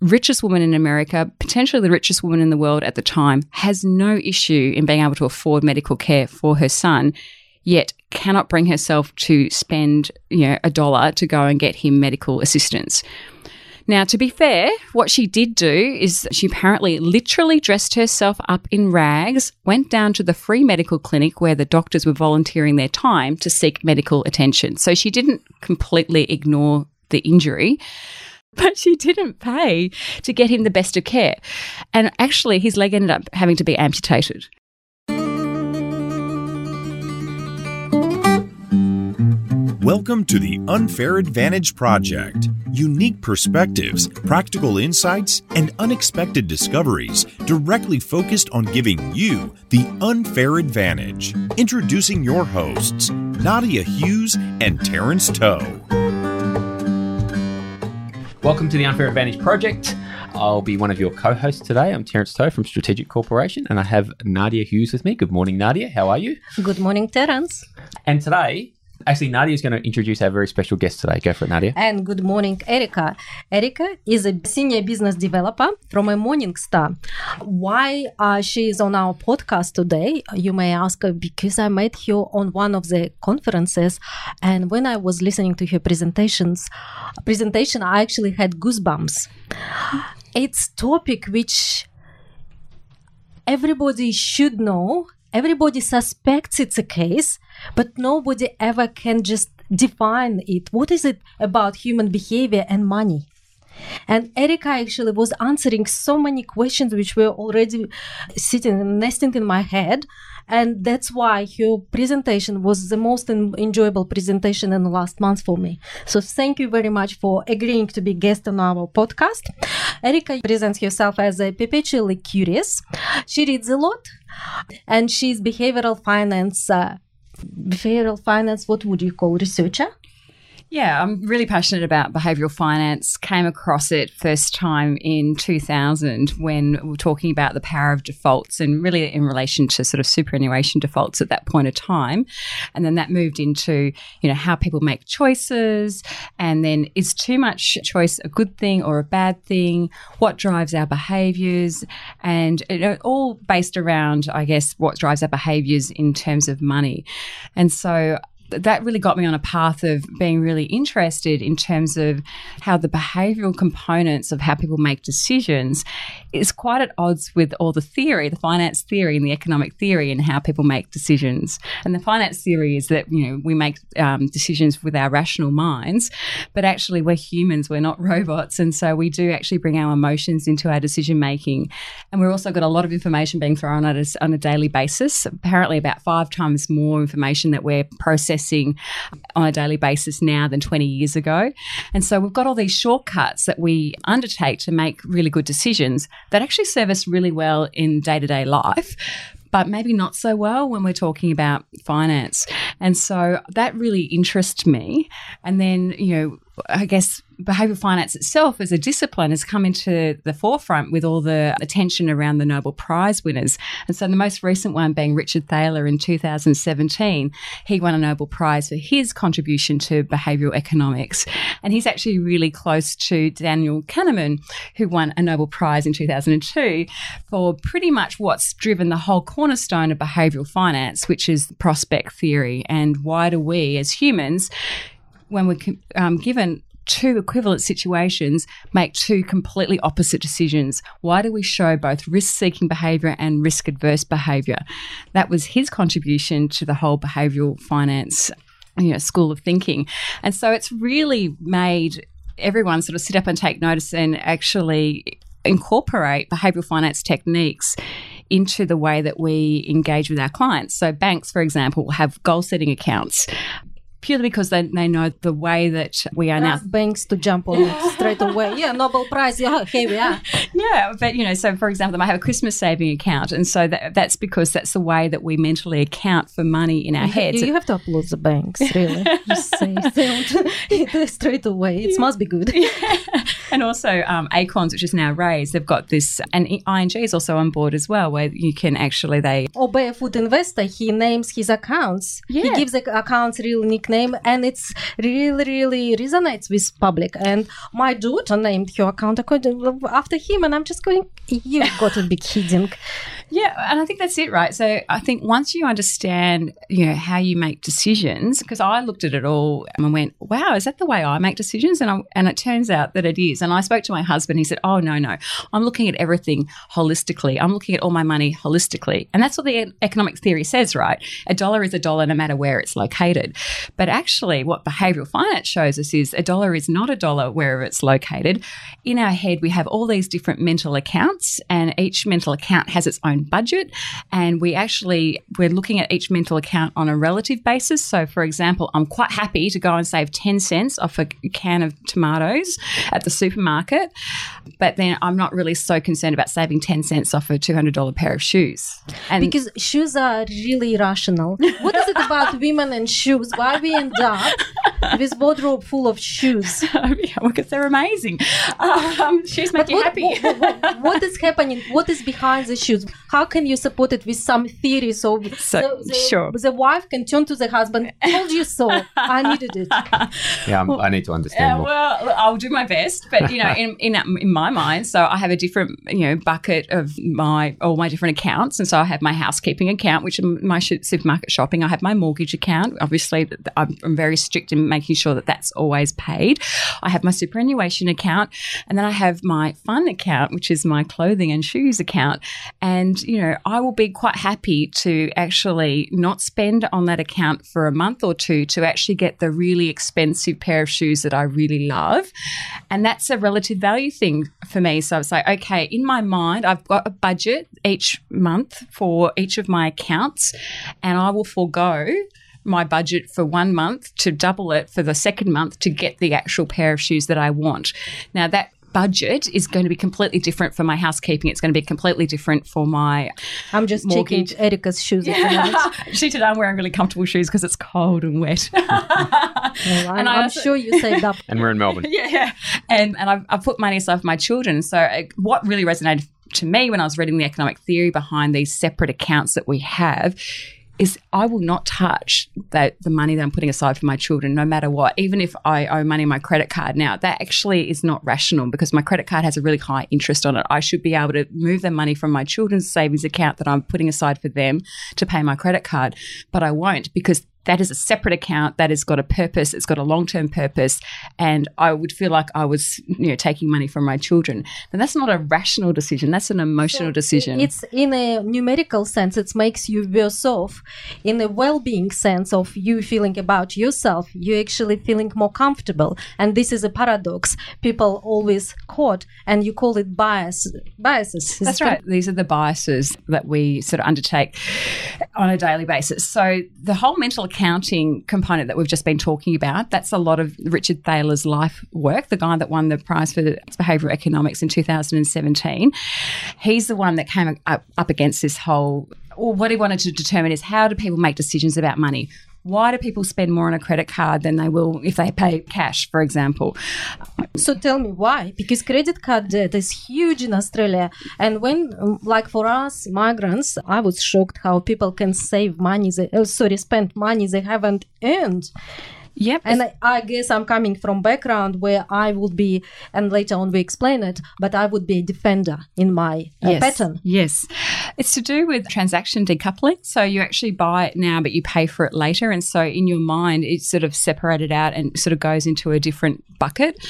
richest woman in America, potentially the richest woman in the world at the time, has no issue in being able to afford medical care for her son, yet cannot bring herself to spend, you know, a dollar to go and get him medical assistance. Now, to be fair, what she did do is she apparently literally dressed herself up in rags, went down to the free medical clinic where the doctors were volunteering their time to seek medical attention. So she didn't completely ignore the injury but she didn't pay to get him the best of care. And actually, his leg ended up having to be amputated. Welcome to the Unfair Advantage Project. Unique perspectives, practical insights, and unexpected discoveries directly focused on giving you the unfair advantage. Introducing your hosts, Nadia Hughes and Terrence Toe. Welcome to the Unfair Advantage Project. I'll be one of your co hosts today. I'm Terence Toe from Strategic Corporation, and I have Nadia Hughes with me. Good morning, Nadia. How are you? Good morning, Terence. And today, Actually, Nadia is going to introduce our very special guest today. Go for it, Nadia. And good morning, Erica. Erica is a senior business developer from a Morningstar. Why uh, she is on our podcast today, you may ask, because I met her on one of the conferences, and when I was listening to her presentations, presentation, I actually had goosebumps. It's topic which everybody should know everybody suspects it's a case, but nobody ever can just define it. What is it about human behavior and money? And Erica actually was answering so many questions which were already sitting and nesting in my head. And that's why her presentation was the most enjoyable presentation in the last month for me. So thank you very much for agreeing to be guest on our podcast. Erica presents herself as a perpetually curious. She reads a lot and she's behavioral finance. Uh, behavioral finance, what would you call researcher? Yeah, I'm really passionate about behavioral finance. Came across it first time in 2000 when we were talking about the power of defaults and really in relation to sort of superannuation defaults at that point of time. And then that moved into, you know, how people make choices. And then is too much choice a good thing or a bad thing? What drives our behaviors? And it, all based around, I guess, what drives our behaviors in terms of money. And so that really got me on a path of being really interested in terms of how the behavioral components of how people make decisions is quite at odds with all the theory, the finance theory and the economic theory and how people make decisions. And the finance theory is that, you know, we make um, decisions with our rational minds, but actually we're humans, we're not robots. And so we do actually bring our emotions into our decision making. And we've also got a lot of information being thrown at us on a daily basis, apparently about five times more information that we're processing on a daily basis now than 20 years ago. And so we've got all these shortcuts that we undertake to make really good decisions that actually serve us really well in day to day life but maybe not so well when we're talking about finance. And so that really interests me. And then, you know, I guess behavioral finance itself as a discipline has come into the forefront with all the attention around the Nobel Prize winners. And so the most recent one being Richard Thaler in 2017. He won a Nobel Prize for his contribution to behavioral economics. And he's actually really close to Daniel Kahneman, who won a Nobel Prize in 2002 for pretty much what's driven the whole cornerstone of behavioral finance, which is prospect theory. And why do we as humans when we're um, given two equivalent situations make two completely opposite decisions. Why do we show both risk seeking behavior and risk adverse behavior? That was his contribution to the whole behavioral finance you know, school of thinking. And so it's really made everyone sort of sit up and take notice and actually incorporate behavioral finance techniques into the way that we engage with our clients. So, banks, for example, have goal setting accounts purely because they, they know the way that we are now. banks to jump on it straight away. Yeah, Nobel Prize. Yeah, here we are. yeah, but you know, so for example, they might have a Christmas saving account, and so that, that's because that's the way that we mentally account for money in our heads. You, you have to applaud the banks, really. Just say, straight away. It must be good. Yeah. And also um, Acorns, which is now Raiz, they've got this, and ING is also on board as well, where you can actually they. Or Barefoot Investor, he names his accounts. Yeah. He gives the accounts real nickname nickname, and it's really, really resonates with public. And my daughter named her account after him, and I'm just going, you've got to be kidding. Yeah, and I think that's it, right? So I think once you understand, you know, how you make decisions, because I looked at it all and went, "Wow, is that the way I make decisions?" And I, and it turns out that it is. And I spoke to my husband. He said, "Oh no, no, I'm looking at everything holistically. I'm looking at all my money holistically." And that's what the economic theory says, right? A dollar is a dollar no matter where it's located. But actually, what behavioral finance shows us is a dollar is not a dollar wherever it's located. In our head, we have all these different mental accounts, and each mental account has its own budget and we actually we're looking at each mental account on a relative basis. So for example i'm quite happy to go and save 10 cents off a can of tomatoes at the supermarket but then i'm not really so concerned about saving 10 cents off a $200 pair of shoes. And because shoes are really irrational. What is it about women and shoes? Why we end up with wardrobe full of shoes? Yeah, because they're amazing. Um, shoes make but you what, happy. what, what is happening? What is behind the shoes how can you support it with some theory? So, so the, the, sure. the wife can turn to the husband told you so. I needed it. Yeah well, i need to understand more. well i'll do my best but you know in, in, in my mind so i have a different you know bucket of my all my different accounts and so i have my housekeeping account which is my supermarket shopping i have my mortgage account. Obviously i'm very strict in making sure that that's always paid. I have my superannuation account and then i have my fun account which is my clothing and shoes account and you know, I will be quite happy to actually not spend on that account for a month or two to actually get the really expensive pair of shoes that I really love. And that's a relative value thing for me. So I was like, okay, in my mind, I've got a budget each month for each of my accounts, and I will forego my budget for one month to double it for the second month to get the actual pair of shoes that I want. Now, that budget is going to be completely different for my housekeeping. It's going to be completely different for my. I'm just mortgage. checking Erica's shoes. At the moment. She today I'm wearing really comfortable shoes because it's cold and wet. well, I'm, and I'm also, sure you saved up. and we're in Melbourne. Yeah, and and I've, I've put money aside for my children. So uh, what really resonated to me when I was reading the economic theory behind these separate accounts that we have is I will not touch that the money that I'm putting aside for my children, no matter what. Even if I owe money on my credit card now, that actually is not rational because my credit card has a really high interest on it. I should be able to move the money from my children's savings account that I'm putting aside for them to pay my credit card, but I won't because that is a separate account that has got a purpose it's got a long-term purpose and i would feel like i was you know taking money from my children. And that's not a rational decision that's an emotional so decision. it's in a numerical sense it makes you worse off in a well-being sense of you feeling about yourself you actually feeling more comfortable. And this is a paradox. People always quote and you call it bias biases. That's right. These are the biases that we sort of undertake on a daily basis. So the whole mental accounting component that we've just been talking about, that's a lot of Richard Thaler's life work, the guy that won the prize for behavioral economics in 2017. He's the one that came up, up against this whole well, what he wanted to determine is how do people make decisions about money? Why do people spend more on a credit card than they will if they pay cash, for example? So tell me why? Because credit card debt is huge in Australia. And when, um, like for us migrants, I was shocked how people can save money, they, oh, sorry, spend money they haven't earned. Yep. And I, I, guess I'm coming from background where I would be, and later on we explain it, but I would be a defender in my uh, yes. pattern. Yes. It's to do with transaction decoupling. So you actually buy it now, but you pay for it later. And so in your mind, it's sort of separated out and sort of goes into a different bucket.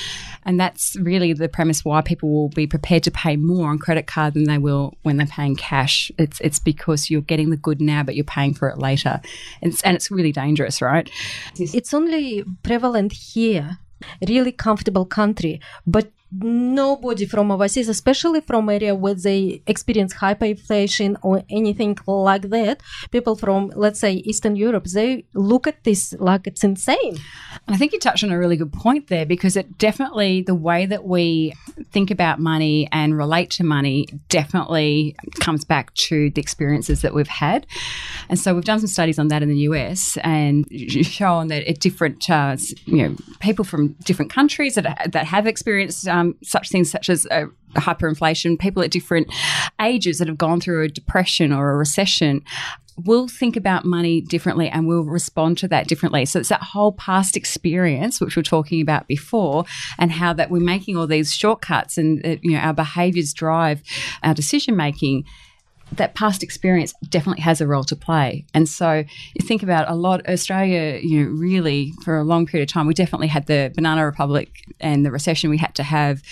And that's really the premise why people will be prepared to pay more on credit card than they will when they're paying cash. It's it's because you're getting the good now, but you're paying for it later. And it's, and it's really dangerous, right? It's only prevalent here really comfortable country but nobody from overseas, especially from area where they experience hyperinflation or anything like that, people from let's say Eastern Europe, they look at this like it's insane. And I think you touched on a really good point there because it definitely the way that we think about money and relate to money definitely comes back to the experiences that we've had. And so we've done some studies on that in the US and shown that at different uh, you know people from different countries that that have experienced um, um, such things such as uh, hyperinflation, people at different ages that have gone through a depression or a recession, we'll think about money differently and we'll respond to that differently. So it's that whole past experience, which we are talking about before, and how that we're making all these shortcuts and uh, you know our behaviours drive our decision making that past experience definitely has a role to play. And so you think about a lot Australia, you know, really for a long period of time, we definitely had the banana republic and the recession we had to have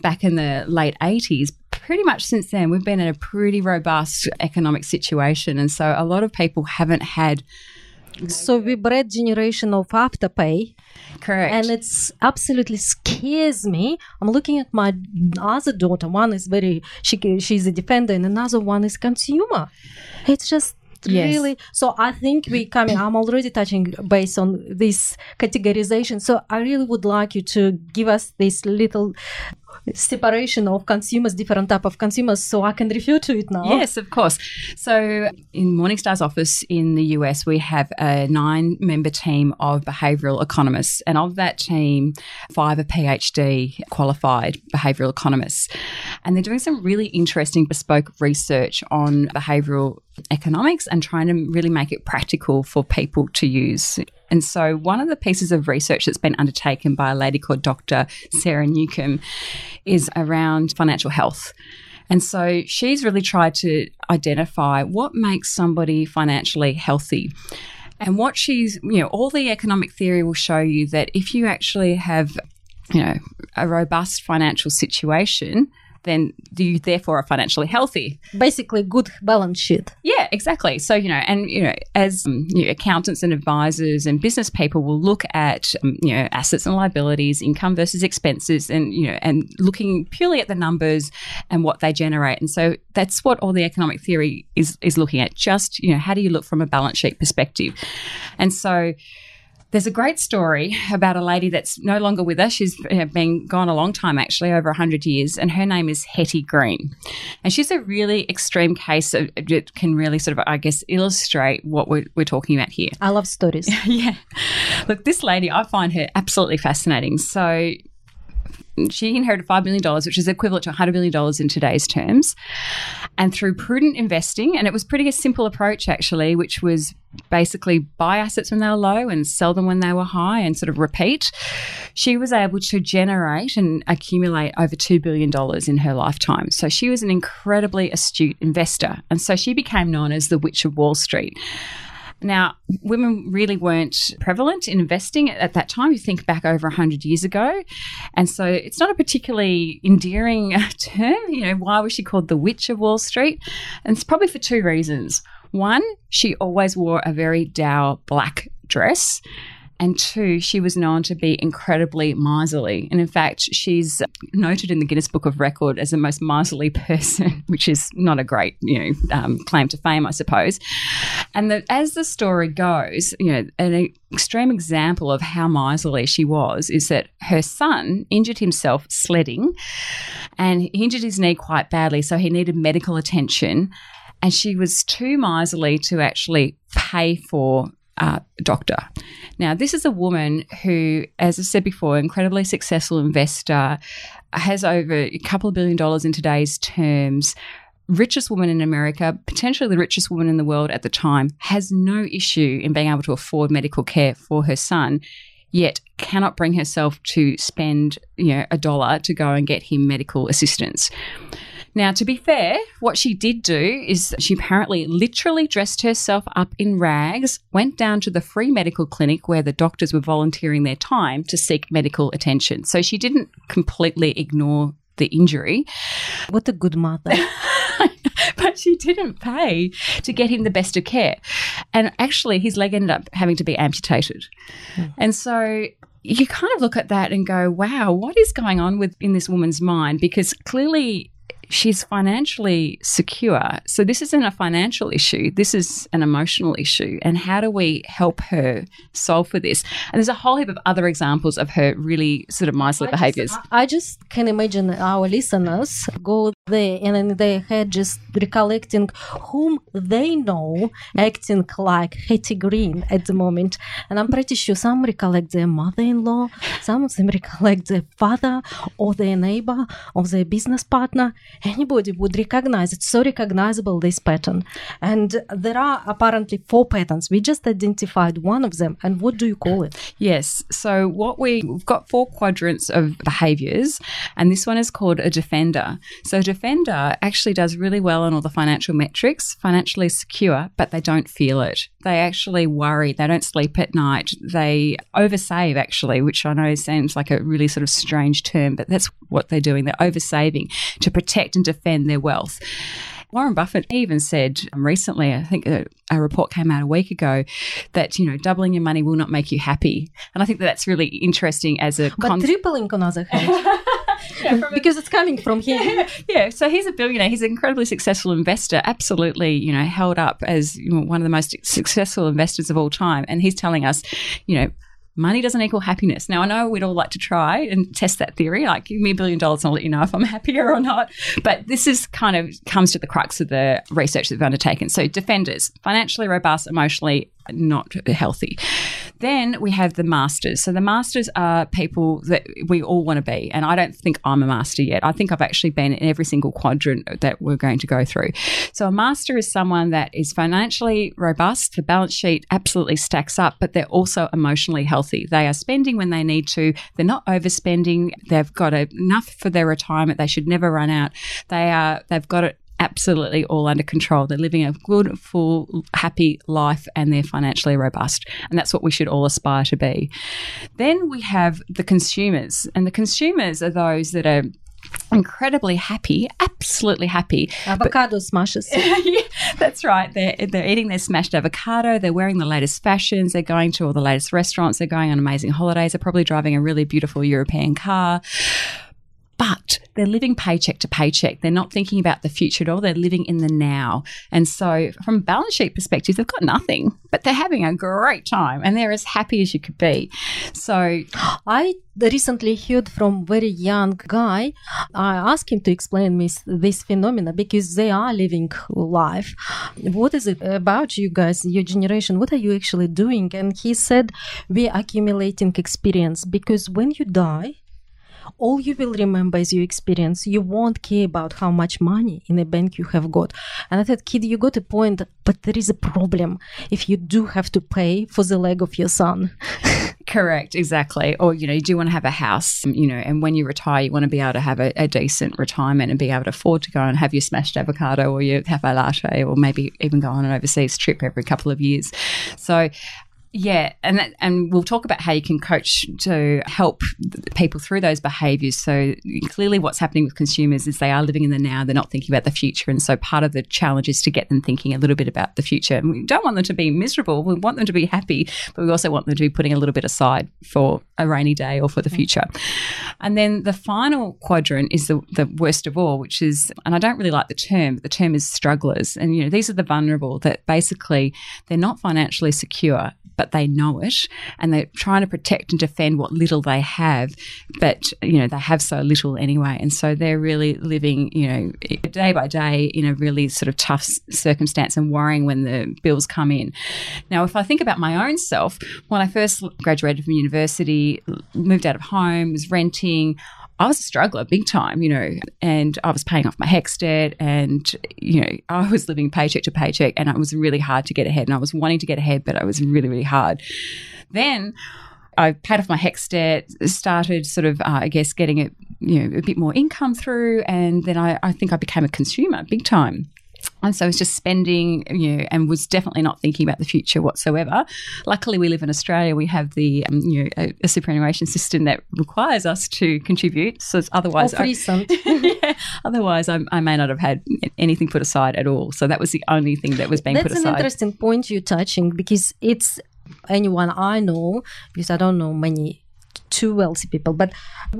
back in the late 80s. Pretty much since then, we've been in a pretty robust economic situation. And so a lot of people haven't had so we bred generation of afterpay. Correct. And it's absolutely scares me. I'm looking at my other daughter. One is very she she's a defender and another one is consumer. It's just Yes. really so i think we coming i'm already touching based on this categorization. So i really would like you to give us this little separation of consumers, different type of consumers, so I can refer to it now. Yes, of course. So in Morningstar's office in the US, we have a nine-member team of behavioural economists, and of that team, five are PhD qualified behavioural economists, and they're doing some really interesting bespoke research on behavioural economics and trying to really make it practical for people to use. And so, one of the pieces of research that's been undertaken by a lady called Dr. Sarah Newcomb is around financial health. And so, she's really tried to identify what makes somebody financially healthy. And what she's, you know, all the economic theory will show you that if you actually have, you know, a robust financial situation, then you therefore are financially healthy. Basically, good balance sheet. Yeah, exactly. So you know, and you know, as um, you know, accountants and advisors and business people will look at um, you know assets and liabilities, income versus expenses, and you know, and looking purely at the numbers and what they generate. And so that's what all the economic theory is is looking at. Just you know, how do you look from a balance sheet perspective? And so there's a great story about a lady that's no longer with us. She's uh, been gone a long time, actually, over 100 years, and her name is Hetty Green. And she's a really extreme case that can really sort of, I guess, illustrate what we're, we're talking about here. I love stories. yeah. Look, this lady, I find her absolutely fascinating. So she inherited $5 million, which is equivalent to $100 million in today's terms. And through prudent investing, and it was pretty a simple approach actually, which was basically buy assets when they were low and sell them when they were high and sort of repeat, she was able to generate and accumulate over $2 billion in her lifetime. So she was an incredibly astute investor. And so she became known as the Witch of Wall Street. Now, women really weren't prevalent in investing at that time. You think back over 100 years ago. And so it's not a particularly endearing term. You know, why was she called the Witch of Wall Street? And it's probably for two reasons. One, she always wore a very dour black dress. And two, she was known to be incredibly miserly. And in fact, she's noted in the Guinness Book of Record as the most miserly person, which is not a great, you know, um, claim to fame, I suppose. And the, as the story goes, you know, an extreme example of how miserly she was is that her son injured himself sledding and he injured his knee quite badly. So he needed medical attention. And she was too miserly to actually pay for uh, doctor. Now, this is a woman who, as I said before, incredibly successful investor, has over a couple of billion dollars in today's terms. Richest woman in America, potentially the richest woman in the world at the time, has no issue in being able to afford medical care for her son yet cannot bring herself to spend you know a dollar to go and get him medical assistance. Now, to be fair, what she did do is she apparently literally dressed herself up in rags, went down to the free medical clinic where the doctors were volunteering their time to seek medical attention. So she didn't completely ignore the injury. What a good mother. but she didn't pay to get him the best of care. And actually, his leg ended up having to be amputated. Mm. And so you kind of look at that and go, wow, what is going on with in this woman's mind? Because clearly she's financially secure. So this isn't a financial issue. This is an emotional issue. And how do we help her solve for this? And there's a whole heap of other examples of her really sort of miserly behaviors. I just can imagine our listeners go there and in their head just recollecting whom they know acting like Hetty Green at the moment. And I'm pretty sure some recollect their mother-in-law, some of them recollect their father or their neighbor or their business partner. Anybody would recognize it's so recognizable this pattern. And there are apparently four patterns. We just identified one of them. And what do you call it? Yes. So what we, we've got four quadrants of behaviors, and this one is called a defender. So defender actually does really well on all the financial metrics, financially secure, but they don't feel it. They actually worry. They don't sleep at night. They oversave actually, which I know seems like a really sort of strange term, but that's what they're doing. They're oversaving to protect and defend their wealth. Warren Buffett even said um, recently, I think a, a, report came out a week ago, that you know doubling your money will not make you happy, and I think that that's really interesting as a. But con- tripling, on other hand. yeah, because it's coming from him. yeah, so he's a billionaire. He's an incredibly successful investor. Absolutely, you know, held up as you know, one of the most successful investors of all time, and he's telling us, you know money doesn't equal happiness. Now, I know we'd all like to try and test that theory, like give me a billion dollars and I'll let you know if I'm happier or not. But this is kind of comes to the crux of the research that we've undertaken. So, defenders, financially robust, emotionally not healthy. Then we have the masters. So the masters are people that we all want to be. And I don't think I'm a master yet. I think I've actually been in every single quadrant that we're going to go through. So a master is someone that is financially robust. The balance sheet absolutely stacks up, but they're also emotionally healthy. They are spending when they need to. They're not overspending. They've got enough for their retirement. They should never run out. They are, they've got it absolutely all under control. They're living a good, full, happy life and they're financially robust. And that's what we should all aspire to be. Then we have the consumers, and the consumers are those that are incredibly happy, absolutely happy. Avocado but, smashes. yeah, that's right. They're, they're eating their smashed avocado. They're wearing the latest fashions. They're going to all the latest restaurants. They're going on amazing holidays. They're probably driving a really beautiful European car but they're living paycheck to paycheck. They're not thinking about the future at all. They're living in the now. And so, from a balance sheet perspective, they've got nothing, but they're having a great time and they're as happy as you could be. So, I recently heard from very young guy. I asked him to explain me this phenomena because they are living life. What is it about you guys, your generation? What are you actually doing? And he said, we're accumulating experience because when you die, all you will remember is your experience. You won't care about how much money in a bank you have got. And I said, kid, you got a point, but there is a problem if you do have to pay for the leg of your son. Correct, exactly. Or, you know, you do want to have a house, um, you know, and when you retire, you want to be able to have a, a decent retirement and be able to afford to go and have your smashed avocado or your cafe latte or maybe even go on an overseas trip every couple of years. So yeah, and that, and we'll talk about how you can coach to help people through those behaviours. So clearly, what's happening with consumers is they are living in the now; they're not thinking about the future, and so part of the challenge is to get them thinking a little bit about the future. And we don't want them to be miserable; we want them to be happy, but we also want them to be putting a little bit aside for a rainy day or for the mm-hmm. future. And then the final quadrant is the, the worst of all, which is, and I don't really like the term, but the term is strugglers, and you know these are the vulnerable that basically they're not financially secure but they know it and they're trying to protect and defend what little they have, but you know, they have so little anyway. And so they're really living, you know, day by day in a really sort of tough circumstance and worrying when the bills come in. Now, if I think about my own self, when I first graduated from university, moved out of home, was renting, I was a struggler big time, you know, and I was paying off my HECS debt and, you know, I was living paycheck to paycheck and it was really hard to get ahead. And I was wanting to get ahead, but it was really, really hard. Then I paid off my HECS debt, started sort of, uh, I guess, getting it, you know, a bit more income through. And then I, I think I became a consumer big time. And so I was just spending, you know, and was definitely not thinking about the future whatsoever. Luckily, we live in Australia. We have the, um, you know, a, a, superannuation system that requires us to contribute. So otherwise, oh, I, yeah, otherwise I, I, may not have had anything put aside at all. So that was the only thing that was being That's put aside. That's an interesting point you're touching because it's anyone I know, because I don't know many too wealthy people. But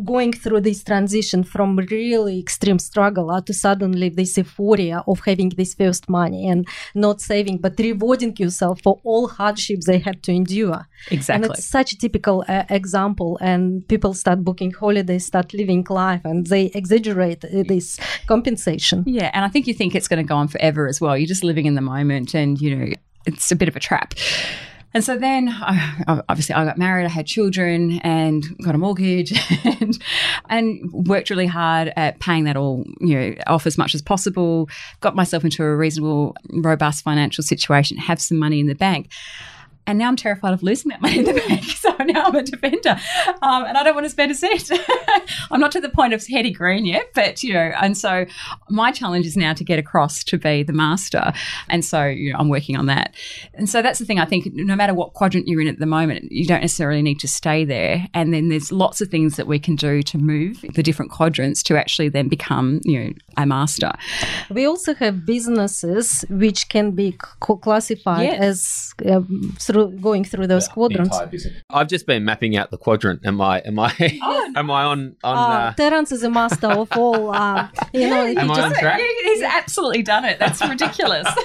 going through this transition from really extreme struggle uh, to suddenly this euphoria of having this first money and not saving, but rewarding yourself for all hardships they had to endure. Exactly. And it's such a typical uh, example. And people start booking holidays, start living life, and they exaggerate uh, this compensation. Yeah, and I think you think it's going to go on forever as well. You're just living in the moment, and you know it's a bit of a trap. And so then, I, obviously, I got married, I had children, and got a mortgage, and, and worked really hard at paying that all, you know, off as much as possible. Got myself into a reasonable, robust financial situation, have some money in the bank. And now I'm terrified of losing that money in the bank. So now I'm a defender. Um, and I don't want to spend a cent. I'm not to the point of Hetty Green yet, but, you know, and so my challenge is now to get across to be the master. And so, you know, I'm working on that. And so that's the thing. I think no matter what quadrant you're in at the moment, you don't necessarily need to stay there. And then there's lots of things that we can do to move the different quadrants to actually then become, you know, a master. We also have businesses which can be classified Yes. as um, through going through those quadrants. I've just been mapping out the quadrant. Am I? Am I? am I on? On? Uh, Uh, Terence is a master of all. Uh, you know, Am you I on track? He's absolutely done it. That's ridiculous.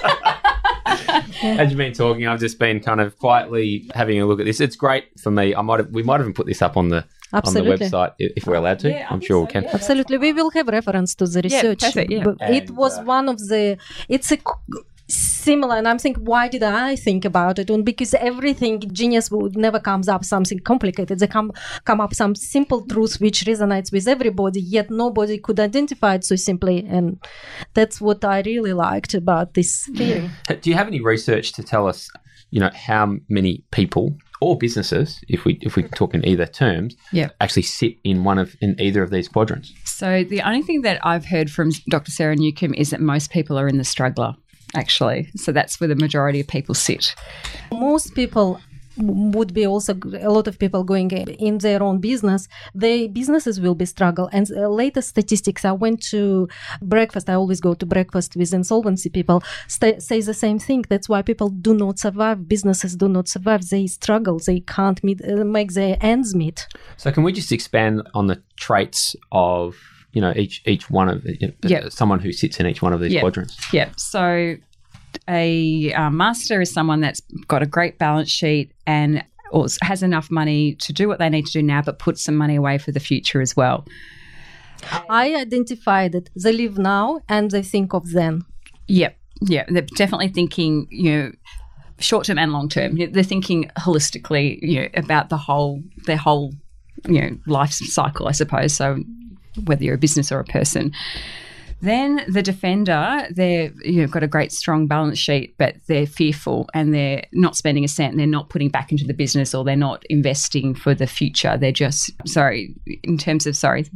As you've been talking, I've just been kind of quietly having a look at this. It's great for me. I might have, we might even put this up on the Absolutely. on the website if we're allowed to. Yeah, I I'm sure so, we can. yeah. Absolutely, we will have reference to the Yeah, research. perfect, yeah. But it And, was uh, one of the. It's a c- similar, and I'm thinking, why did I think about it? And because everything genius would never comes up something complicated. They come come up some simple truth which resonates with everybody, yet nobody could identify it so simply, and that's what I really liked about this theory. Do you have any research to tell us, you know, how many people or businesses, if we if we can talk in either terms, Yeah. actually sit in one of in either of these quadrants? So the only thing that I've heard from Dr. Sarah Newcomb is that most people are in the struggler, actually. So that's where the majority of people sit. most people would be also a lot of people going in their own business their businesses will be struggle. And uh, latest statistics i went to breakfast. I always go to breakfast with insolvency people. Sta say the same thing. That's why people do not survive. Businesses do not survive. They struggle. They can't meet uh, make their ends meet. So can we just expand on the traits of you know each each one of you know, Yeah. someone who sits in each one of these Yeah. quadrants? Yeah. So a uh, master is someone that's got a great balance sheet and also has enough money to do what they need to do now, but put some money away for the future as well. i identified it they live now and they think of then Yep. Yeah. They're definitely thinking, you know, short term and long term. They're thinking holistically, you know, about the whole, their whole, you know, life cycle, I suppose. So whether you're a business or a person. Then the defender, they've you know, got a great strong balance sheet, but they're fearful and they're not spending a cent. And they're not putting back into the business or they're not investing for the future. They're just sorry in terms of sorry.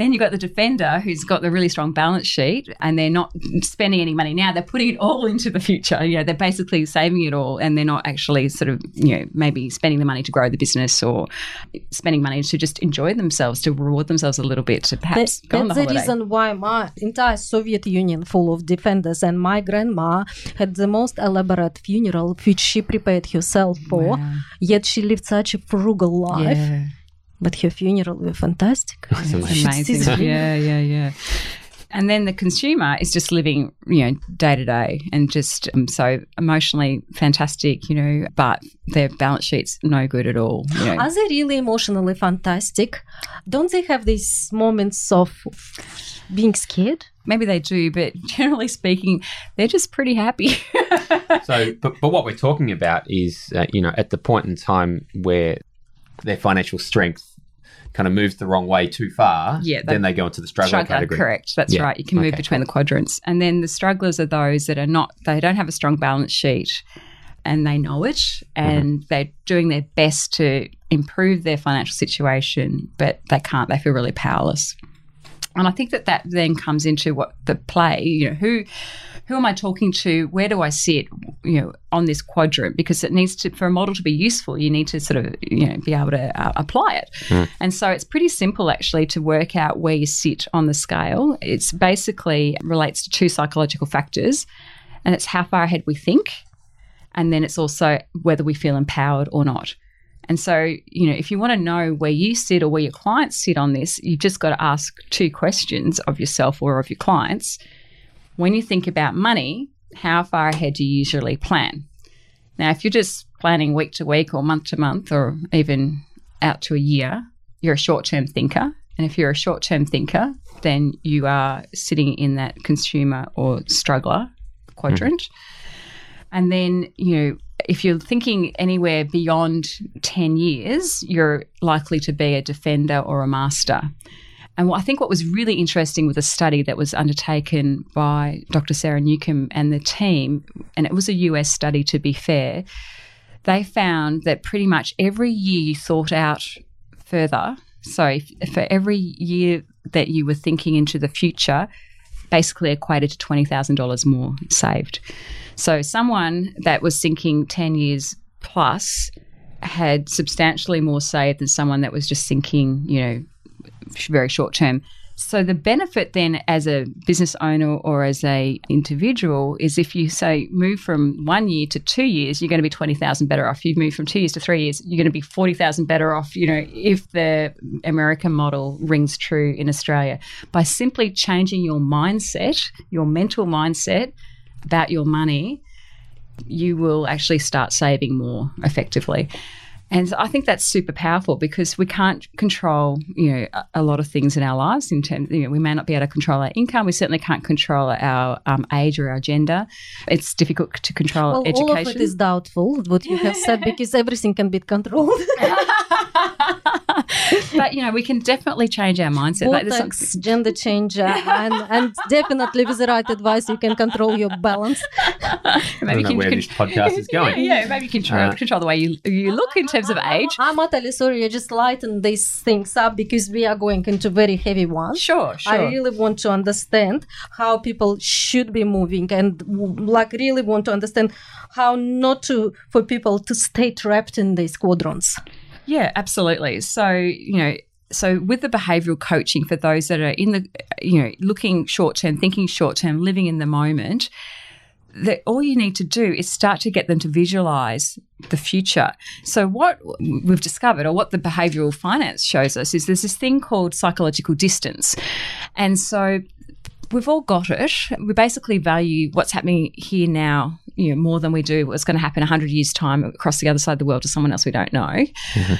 Then you've got the defender who's got the really strong balance sheet and they're not spending any money now. They're putting it all into the future. You know, they're basically saving it all and they're not actually sort of, you know, maybe spending the money to grow the business or spending money to just enjoy themselves, to reward themselves a little bit, to perhaps That- go on the that's the holiday. reason why my entire Soviet Union full of defenders and my grandma had the most elaborate funeral which she prepared herself for. Yet she lived such a frugal life. Yeah. But her funeral were fantastic. It's amazing. yeah, yeah, yeah. And then the consumer is just living, you know, day to day and just um, so emotionally fantastic, you know, but their balance sheet's no good at all. You know. Are they really emotionally fantastic? Don't they have these moments of being scared? Maybe they do, but generally speaking, they're just pretty happy. So, but, but what we're talking about is, uh, you know, at the point in time where their financial strength kind of moves the wrong way too far, Yeah, then they go into the struggling Struggler, category. correct. That's Yeah, right. You can move okay, between the quadrants. And then the strugglers are those that are not, they don't have a strong balance sheet and they know it mm-hmm. and they're doing their best to improve their financial situation, but they can't. They feel really powerless. And I think that that then comes into what the play, you know, who who am I talking to? Where do I sit, you know, on this quadrant? Because it needs to, for a model to be useful, you need to sort of, you know, be able to uh, apply it. And so it's pretty simple actually to work out where you sit on the scale. It's basically relates to two psychological factors, and it's how far ahead we think, and then it's also whether we feel empowered or not. And so, you know, if you want to know where you sit or where your clients sit on this, you've just got to ask two questions of yourself or of your clients. When you think about money, how far ahead do you usually plan? Now, if you're just planning week to week or month to month or even out to a year, you're a short term thinker. And if you're a short term thinker, then you are sitting in that consumer or struggler mm-hmm. quadrant. And then, you know, if you're thinking anywhere beyond 10 years, you're likely to be a defender or a master. And I think what was really interesting with a study that was undertaken by Dr. Sarah Newcomb and the team, and it was a US study to be fair, they found that pretty much every year you thought out further, so for every year that you were thinking into the future, basically equated to $20,000 more saved. So someone that was sinking 10 years plus had substantially more saved than someone that was just sinking, you know, very short term. So the benefit then as a business owner or as a individual is if you say move from one year to two years, you're going to be 20,000 better off. You move from two years to three years, you're going to be 40,000 better off, you know, if the American model rings true in Australia by simply changing your mindset, your mental mindset about your money, you will actually start saving more effectively. And I think that's super powerful because we can't control, you know, a, a lot of things in our lives. In terms, you know, we may not be able to control our income. We certainly can't control our um, age or our gender. It's difficult to control well, education. all of it is doubtful, what you have said, because everything can be controlled. but you know, we can definitely change our mindset. Like, there's some- gender change, uh, and, and definitely with the right advice, you can control your balance. I don't know you where this podcast is going. Yeah, yeah, maybe you can control, Uh, control the way you you look in terms of age. I'm utterly sorry, I just lighten these things up because we are going into very heavy ones. Sure, sure. I really want to understand how people should be moving and like really want to understand how not to for people to stay trapped in these quadrants. Yeah, absolutely. So, you know, so with the behavioral coaching for those that are in the, you know, looking short term, thinking short term, living in the moment, that all you need to do is start to get them to visualize the future. So what we've discovered or what the behavioral finance shows us is there's this thing called psychological distance. And so we've all got it. We basically value what's happening here now, you know, more than we do what's going to happen 100 years time across the other side of the world to someone else we don't know. Mm-hmm.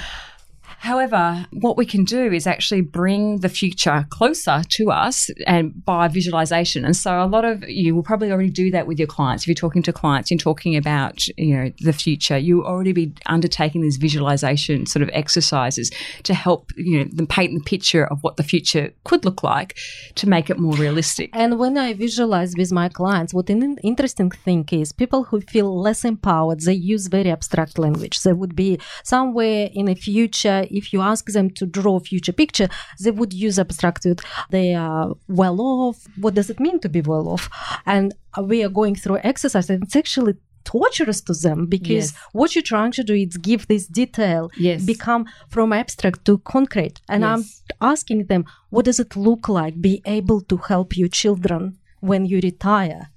However, what we can do is actually bring the future closer to us and by visualization. And so a lot of you will probably already do that with your clients. If you're talking to clients, you're talking about, you know, the future, you already be undertaking these visualization sort of exercises to help, you know, them paint the picture of what the future could look like to make it more realistic. And when I visualize with my clients, what an interesting thing is people who feel less empowered, they use very abstract language. They would be somewhere in the future. If you ask them to draw a future picture, they would use abstract. word. They are well off. What does it mean to be well off? And we are going through exercise, and it's actually torturous to them because Yes. what you're trying to do is give this detail Yes. become from abstract to concrete and i'm asking them what does it look like be able to help your children when you retire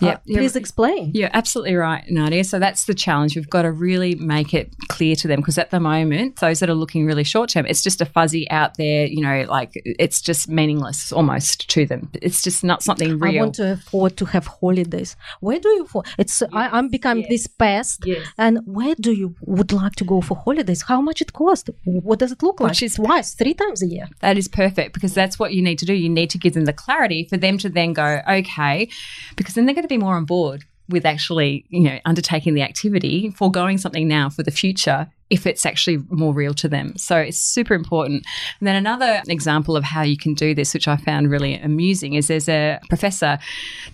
Yeah, Uh, please explain You're absolutely right, Nadia. So that's the challenge. We've got to really make it clear to them because at the moment, those that are looking really short term, it's just a fuzzy out there, you know, like it's just meaningless almost to them. It's just not something real. I want to afford to have holidays. Where do you afford? It's I, I'm becoming this pest. Yes. And where do you would like to go for holidays? How much it cost? What does it look like? Which is- twice, three times a year. That is perfect because that's what you need to do. You need to give them the clarity for them to then go, okay, because then they're going to be more on board with actually, you know, undertaking the activity, foregoing something now for the future if it's actually more real to them. So it's super important. And then another example of how you can do this, which I found really amusing, is there's a professor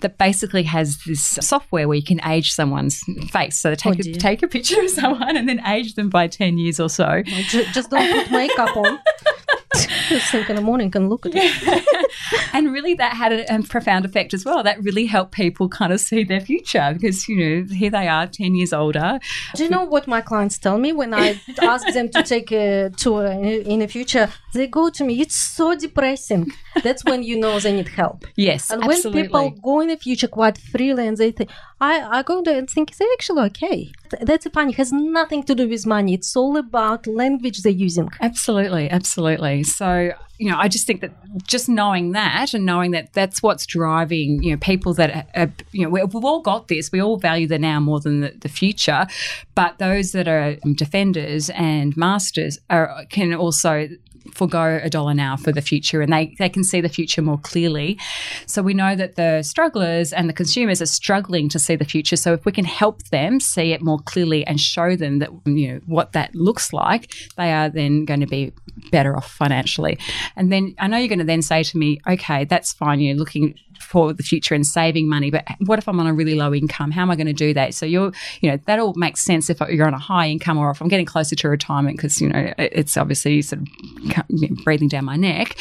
that basically has this software where you can age someone's face. So they take, Oh, a, take a picture of someone and then age them by 10 years or so. Just don't put makeup on. think in the morning and look at it. and really, that had a, a, profound effect as well. That really helped people kind of see their future because, you know, here they are 10 years older. Do you know what my clients tell me when I ask them to take a tour in, in the future? They go to me, it's so depressing. That's when you know they need help. Yes. And absolutely. when people go in the future quite freely and they think, I, I go there and think, they're actually okay. That's a funny. It has nothing to do with money. It's all about language they're using. Absolutely. Absolutely. So, you know, I just think that just knowing that and knowing that that's what's driving, you know, people that are, you know, we've all got this. We all value the now more than the, the future, but those that are defenders and masters are can also forego a dollar now for the future and they, they can see the future more clearly. So we know that the strugglers and the consumers are struggling to see the future. So if we can help them see it more clearly and show them that you know what that looks like, they are then going to be better off financially. And then I know you're going to then say to me, okay, that's fine, you're looking for the future and saving money, but what if I'm on a really low income? How am I going to do that? So you're, you know, that all makes sense if you're on a high income or if I'm getting closer to retirement because, you know, it's obviously sort of breathing down my neck.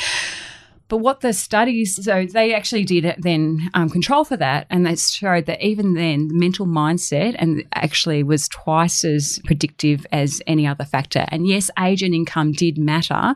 But what the studies, so they actually did then um, control for that, and they showed that even then, mental mindset and actually was twice as predictive as any other factor. And yes, age and income did matter,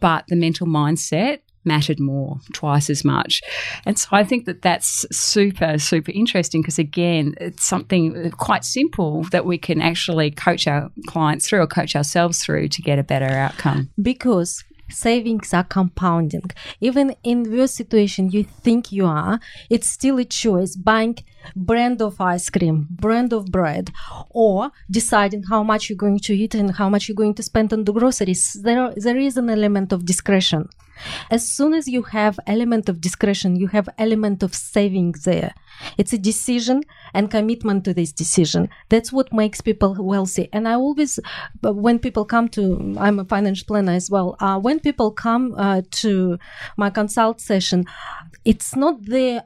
but the mental mindset mattered more, twice as much. And so I think that that's super, super interesting because, again, it's something quite simple that we can actually coach our clients through or coach ourselves through to get a better outcome. Because savings are compounding. Even in the situation you think you are, it's still a choice buying brand of ice cream, brand of bread, or deciding how much you're going to eat and how much you're going to spend on the groceries. There, there is an element of discretion. As soon as you have element of discretion, you have element of saving there. It's a decision and commitment to this decision. That's what makes people wealthy. And I always, when people come to, I'm a financial planner as well. Uh, when people come uh, to my consult session, it's not the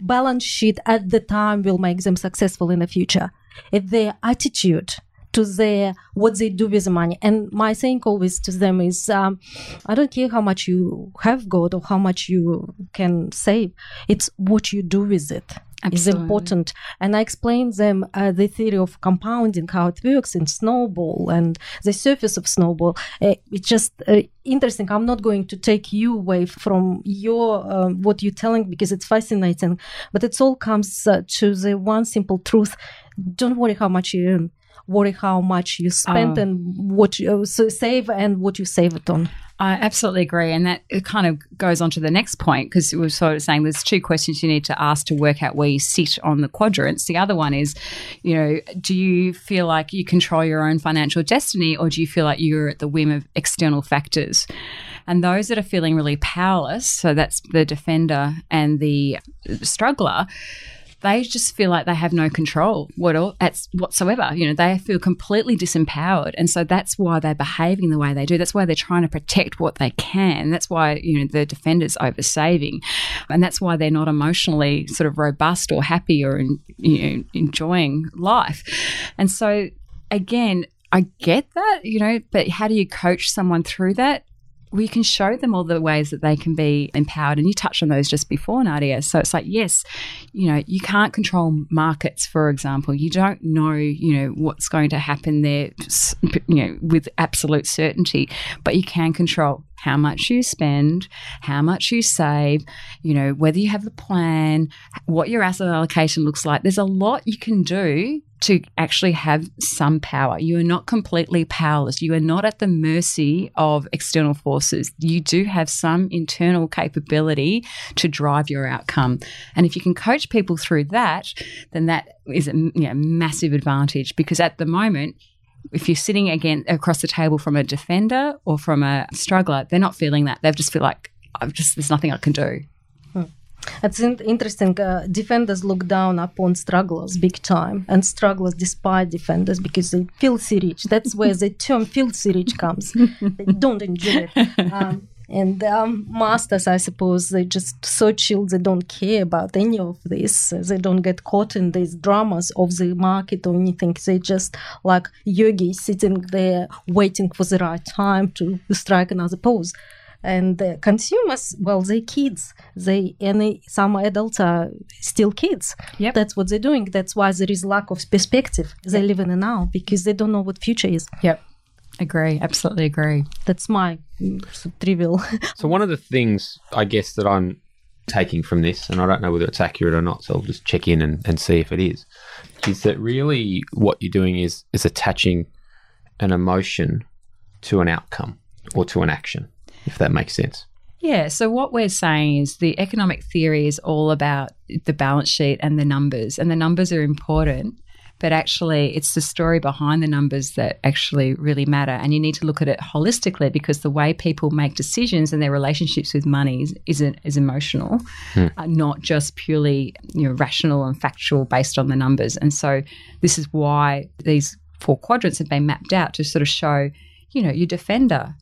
balance sheet at the time will make them successful in the future. It's their attitude to their what they do with the money. And my saying always to them is, um, I don't care how much you have got or how much you can save. It's what you do with it. Absolutely. is important. And I explain them uh, the theory of compounding, how it works in snowball and the surface of snowball. Uh, it's just uh, interesting. I'm not going to take you away from your um, what you're telling because it's fascinating, but it all comes uh, to the one simple truth: don't worry how much you earn worry how much you spend oh. and what you uh, save and what you save it on. I absolutely agree. And that it kind of goes on to the next point because we were sort of saying there's two questions you need to ask to work out where you sit on the quadrants. The other one is, you know, do you feel like you control your own financial destiny or do you feel like you're at the whim of external factors? And those that are feeling really powerless, so that's the defender and the struggler, they just feel like they have no control whatsoever. You know, they feel completely disempowered. And so that's why they're behaving the way they do. That's why they're trying to protect what they can. That's why, you know, the defender's over saving. And that's why they're not emotionally sort of robust or happy or, you know, enjoying life. And so, again, I get that, you know, but how do you coach someone through that? We can show them all the ways that they can be empowered. And you touched on those just before, Nadia. So it's like, yes, you know, you can't control markets, for example. You don't know, you know, what's going to happen there, you know, with absolute certainty, but you can control how much you spend, how much you save, you know, whether you have a plan, what your asset allocation looks like. There's a lot you can do to actually have some power. You are not completely powerless. You are not at the mercy of external forces. You do have some internal capability to drive your outcome. And if you can coach people through that, then that is a you know, massive advantage because at the moment, if you're sitting again across the table from a defender or from a struggler, they're not feeling that. They just feel like I've just there's nothing I can do. It's interesting. Uh, defenders look down upon strugglers big time, and strugglers despise defenders because they filthy rich. That's where the term filthy rich comes. they don't enjoy it. Um, and um, masters, I suppose, they just so chilled. They don't care about any of this. They don't get caught in these dramas of the market or anything. They just like yogi sitting there waiting for the right time to strike another pose. And the consumers well they kids they any some adults are still kids Yep. that's what they're doing that's why there is lack of perspective they live in the now because they don't know what future is Yep. Agree. Absolutely agree. that's my trivial So one of the things I guess that I'm taking from this, and I don't know whether it's accurate or not, so I'll just check in and, and see if it is, is that really what you're doing is is attaching an emotion to an outcome or to an action, if that makes sense. Yeah. So what we're saying is the economic theory is all about the balance sheet and the numbers, and the numbers are important. But actually, it's the story behind the numbers that actually really matter. And you need to look at it holistically because the way people make decisions and their relationships with money is, is, is emotional, uh, not just purely you know, rational and factual based on the numbers. And so, this is why these four quadrants have been mapped out to sort of show, you know, your defender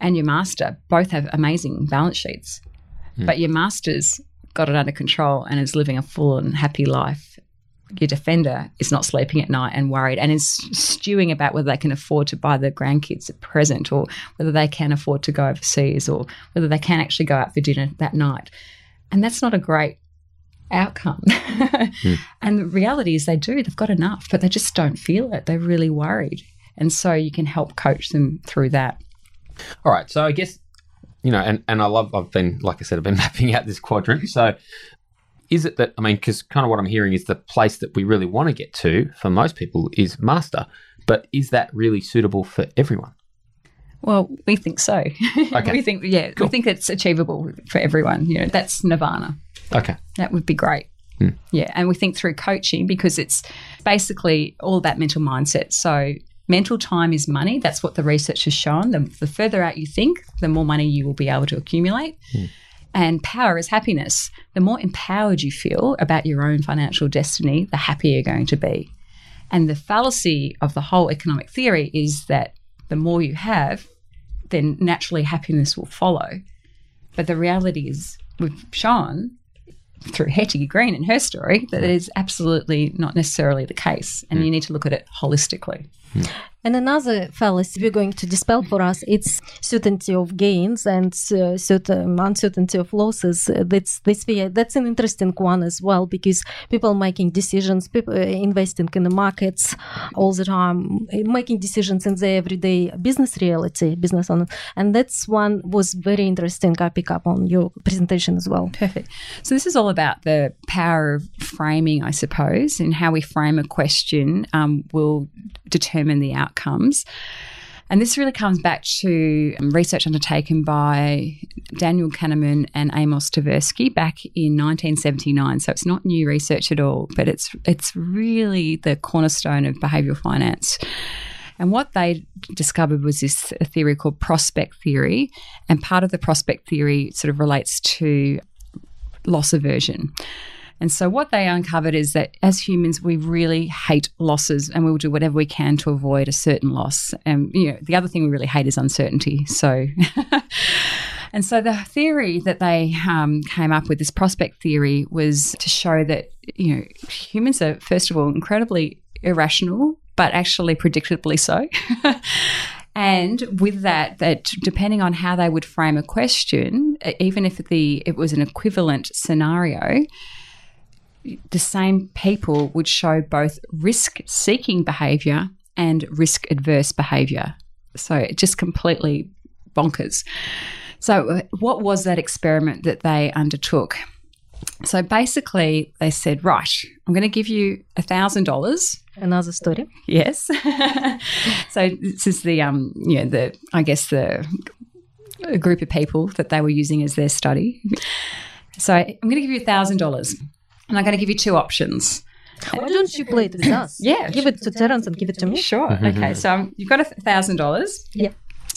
and your master both have amazing balance sheets, hmm. but your master's got it under control and is living a full and happy life. Your defender is not sleeping at night and worried and is stewing about whether they can afford to buy their grandkids a present or whether they can afford to go overseas or whether they can actually go out for dinner that night. And that's not a great outcome. Hmm. And the reality is they do, they've got enough, but they just don't feel it. They're really worried. And so you can help coach them through that. All right. So I guess, you know, and, and I love, I've been, like I said, I've been mapping out this quadrant. So is it that, I mean, because kind of what I'm hearing is the place that we really want to get to for most people is master. But is that really suitable for everyone? Well, we think so. Okay. we think, yeah, Cool. we think it's achievable for everyone. You know, that's nirvana. Okay. That would be great. Hmm. Yeah. And we think through coaching because it's basically all about mental mindset. So, mental time is money. That's what the research has shown. The, the further out you think, the more money you will be able to accumulate. Hmm. And power is happiness. The more empowered you feel about your own financial destiny, the happier you're going to be. And the fallacy of the whole economic theory is that the more you have, then naturally happiness will follow. But the reality is, we've shown through Hetty Green and her story that it is absolutely not necessarily the case. And hmm. you need to look at it holistically. And another fallacy we're going to dispel for us it's certainty of gains and uh, certain uncertainty of losses. Uh, That's this. That's an interesting one as well because people making decisions, people uh, investing in the markets all the time, making decisions in their everyday business reality, business on, and that's one was very interesting. I pick up on your presentation as well. Perfect. So, this is all about the power of framing, I suppose, and how we frame a question um, will determine the outcomes. And this really comes back to um, research undertaken by Daniel Kahneman and Amos Tversky back in 1979. So it's not new research at all, but it's it's really the cornerstone of behavioral finance. And what they discovered was this theory called prospect theory. And part of the prospect theory sort of relates to loss aversion. And so what they uncovered is that as humans, we really hate losses and we will do whatever we can to avoid a certain loss. And you know, the other thing we really hate is uncertainty. So And so the theory that they um, came up with, this prospect theory, was to show that you know humans are first of all incredibly irrational, but actually predictably so. and with that, that depending on how they would frame a question, even if the it was an equivalent scenario, the same people would show both risk-seeking behaviour and risk-adverse behaviour. So it just completely bonkers. So, uh, what was that experiment that they undertook? So basically, they said, right, I'm going to give you a thousand dollars. Another story. Yes. so this is the um, you know, the I guess the a group of people that they were using as their study. So I'm going to give you a thousand dollars, and I'm going to give you two options. Why don't you play it with us? Yeah. Give it to Terence and give it to me. Sure. Okay. So um, you've got a thousand dollars. Yeah.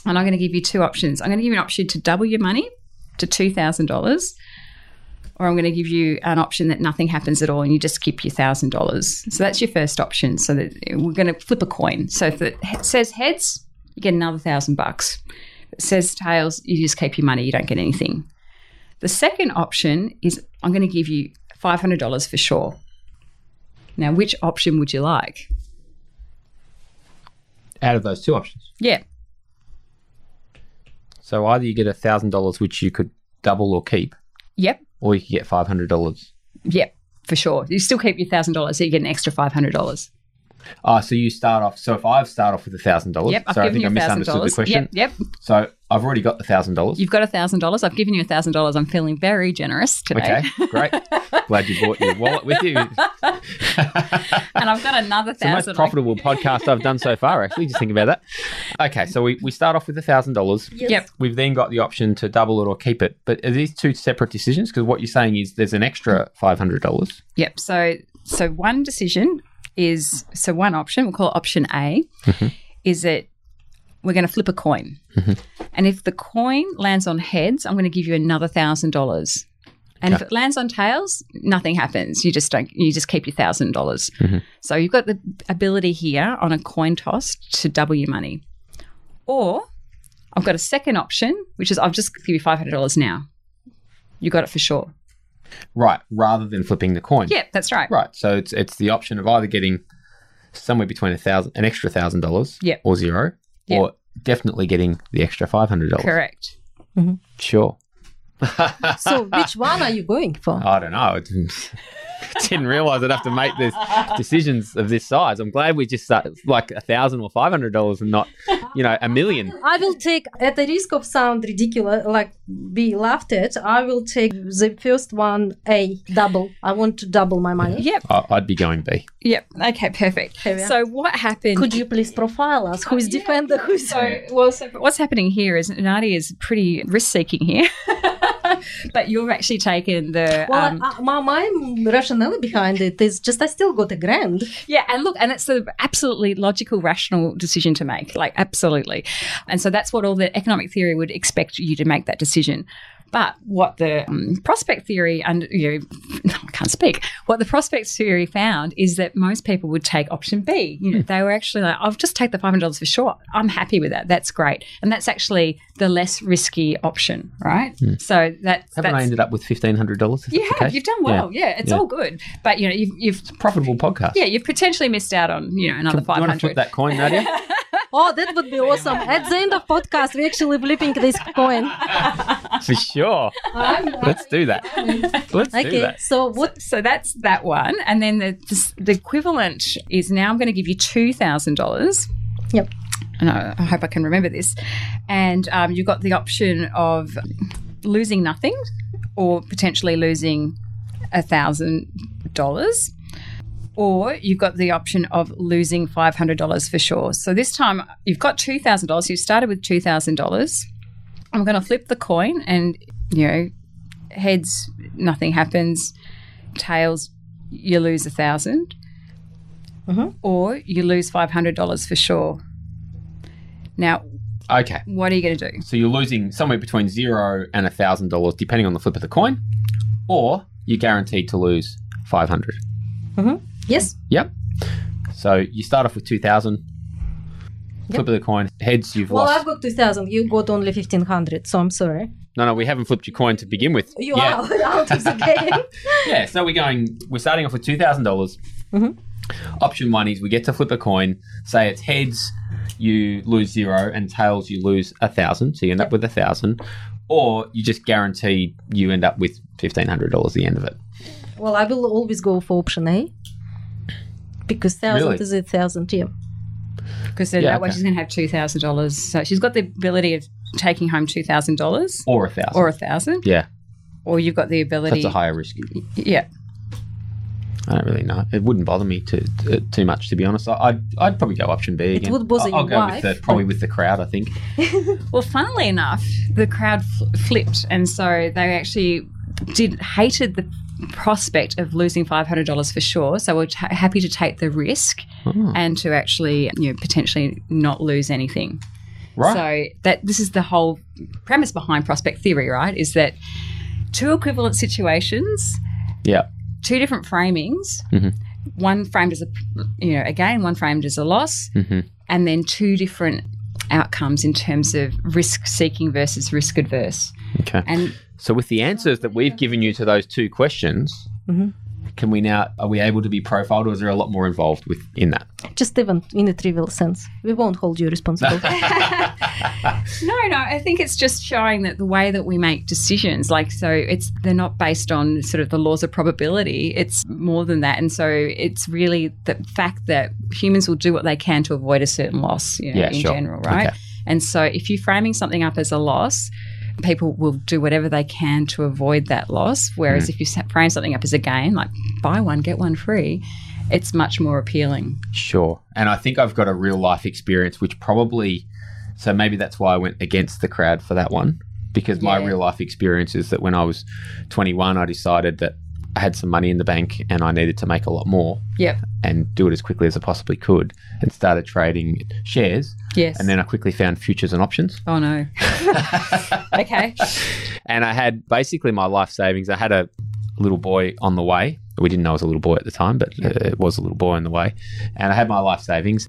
And I'm going to give you two options. I'm going to give you an option to double your money to two thousand dollars, or I'm going to give you an option that nothing happens at all and you just keep your thousand dollars. So that's your first option. So that we're going to flip a coin. So if it says heads, you get another thousand bucks. It says tails, you just keep your money. You don't get anything. The second option is I'm going to give you $500 for sure. Now, which option would you like? Out of those two options. Yeah. So either you get $1,000, which you could double or keep. Yep. Or you could get $500. Yep, for sure. You still keep your $1,000, so you get an extra $500. Ah, uh, so you start off. So if I've start off with a thousand dollars, yep, I've so I think I misunderstood the question. Yep, yep. So I've already got the thousand dollars. You've got a thousand dollars. I've given you a thousand dollars. I'm feeling very generous today. Okay, great. Glad you brought your wallet with you. and I've got another thousand. It's the most profitable podcast I've done so far. Actually, just think about that. Okay, so we, we start off with a thousand dollars. Yep. We've then got the option to double it or keep it. But are these two separate decisions? Because what you're saying is there's an extra five hundred dollars. Yep. So so one decision is so one option we'll call option A mm-hmm. is that we're going to flip a coin, mm-hmm. and if the coin lands on heads, I'm going to give you another thousand dollars. And if it lands on tails, nothing happens. You just don't. You just keep your thousand dollars. Mm-hmm. So you've got the ability here on a coin toss to double your money, or I've got a second option, which is I'll just give you five hundred dollars now. You got it for sure. Right, rather than flipping the coin. Yeah, that's right. Right. So it's it's the option of either getting somewhere between a thousand an extra thousand dollars Yep. or zero. Yep. Or definitely getting the extra five hundred dollars. Correct. Mm-hmm. Sure. So which one are you going for? I don't know. I didn't, didn't realize I'd have to make these decisions of this size. I'm glad we just started like a thousand or five hundred dollars and not, you know, a million. I will take, at the risk of sound ridiculous, like be laughed at, I will take the first one, A, double. I want to double my money. Yep. I- I'd be going B. Yep. Okay. Perfect. There we are. So what happened? Could you please profile us? Who is defender? Who is So well, so what's happening here is Nadia is pretty risk seeking here, but you've actually taken the Well, um, my, my rationale behind it is just I still got a grand. yeah, and look, and it's the absolutely logical, rational decision to make, like absolutely, and so that's what all the economic theory would expect you to make that decision. But what the um, prospect theory and you know, I can't speak. What the prospect theory found is that most people would take option B. You know, they were actually like, "I'll just take the five hundred dollars for sure. I'm happy with that. That's great." And that's actually the less risky option, right? So that Haven't that's I ended up with fifteen hundred dollars? you have you've done well. Yeah, it's Yeah. all good. But you know, you've, you've Profitable podcast. yeah, you've potentially missed out on you know another Do you want to flip that coin, Nadia? Oh, that would be awesome. At the end of podcast, we're actually flipping this coin. For sure. Let's do that. Let's do that. so what? So that's that one, and then the the, the equivalent is now I'm going to give you two thousand dollars. Yep. And I, I hope I can remember this. And um, you've got the option of losing nothing, or potentially losing a thousand dollars. Or you've got the option of losing five hundred dollars for sure. So this time you've got two thousand dollars. You started with two thousand dollars. I'm going to flip the coin, and you know, heads, nothing happens. Tails, you lose a 1000 mm-hmm. or you lose five hundred dollars for sure. Now, Okay. what are you going to do? So you're losing somewhere between zero and a thousand dollars, depending on the flip of the coin, or you're guaranteed to lose five hundred. Mm-hmm. Yes. Yep. So you start off with two thousand. Flip of the coin. Heads, you've Well, lost. Well, I've got 2000. You got only 1500, so I'm sorry. No, no, we haven't flipped your coin to begin with. You yeah. are out of the game. Yeah, so we're going. We're starting off with two dollars. Mhm. Option one is we get to flip a coin. Say it's heads, you lose zero, and tails, you lose a thousand. So you end up with a thousand, or you just guarantee you end up with fifteen hundred dollars at the end of it. Well, I will always go for option A. Because 1000 Really? is a 1000, yeah. Because Yeah, that way she's going to have two thousand dollars. So she's got the ability of taking home two thousand dollars Or a thousand. or a thousand, yeah, or you've got the ability. that's a higher risk. yeah. I don't really know. It wouldn't bother me too too, uh, too much, to be honest. I- I'd I'd probably go option B. Again. would bother I'll, I'll go wife, with the probably with the crowd. I think. Well, funnily enough, the crowd fl- flipped, and so they actually did hated the prospect of losing five hundred dollars for sure. So we're ta happy to take the risk Oh, and to actually, you know, potentially not lose anything. right. So that this is the whole premise behind prospect theory, right? Is that two equivalent situations, yeah. two different framings. Mhm. One framed as a, you know, again, one framed as a loss, hmm and then two different outcomes in terms of risk seeking versus risk adverse. Okay. And So with the answers that we've given you to those two questions, Mhm. can we now are we able to be profiled or is there a lot more involved with in that? Just even in a trivial sense. We won't hold you responsible. No, no, I think it's just showing that the way that we make decisions, like, so it's, they're not based on sort of the laws of probability. It's more than that. And so it's really the fact that humans will do what they can to avoid a certain loss, you know, Yeah, in sure. general, right? Okay. And so if you're framing something up as a loss, people will do whatever they can to avoid that loss. Whereas Hmm. if you frame something up as a gain, like buy one, get one free, it's much more appealing. Sure. And I think I've got a real life experience, which probably, so maybe that's why I went against the crowd for that one. Because my real life experience is that when I was 21, I decided that I had some money in the bank and I needed to make a lot more Yep. and do it as quickly as I possibly could and started trading shares. Yes. And then I quickly found futures and options. oh no. okay. And I had basically my life savings. I had a little boy on the way. We didn't know it was a little boy at the time, but uh, it was a little boy on the way. And I had my life savings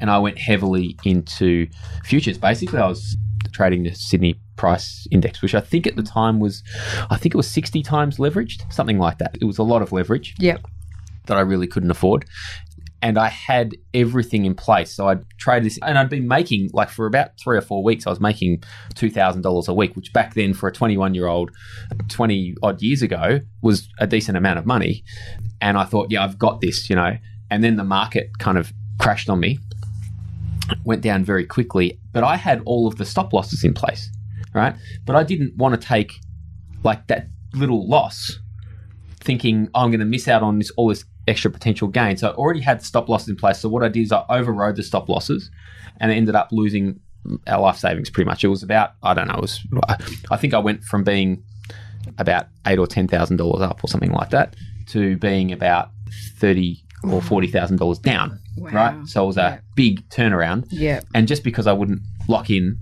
and I went heavily into futures. Basically, I was trading the Sydney price index, which I think at the time was, I think it was 60 times leveraged, something like that. It was a lot of leverage that I really couldn't afford. And I had everything in place. So I'd trade this, and I'd been making, like, for about three or four weeks, I was making $2,000 a week, which back then for a 21 year old, 20 odd years ago, was a decent amount of money. And I thought, yeah, I've got this, you know. And then the market kind of crashed on me, went down very quickly. But I had all of the stop losses in place, right? But I didn't want to take, like, that little loss thinking oh, I'm going to miss out on this all this extra potential gain. So I already had the stop losses in place. So what I did is I overrode the stop losses, and I ended up losing our life savings pretty much. It was about I don't know. It was I think I went from being about eight or ten thousand dollars up or something like that to being about thirty or forty thousand dollars down. Wow. Right. So it was a Yeah. big turnaround. Yeah, And just because I wouldn't lock in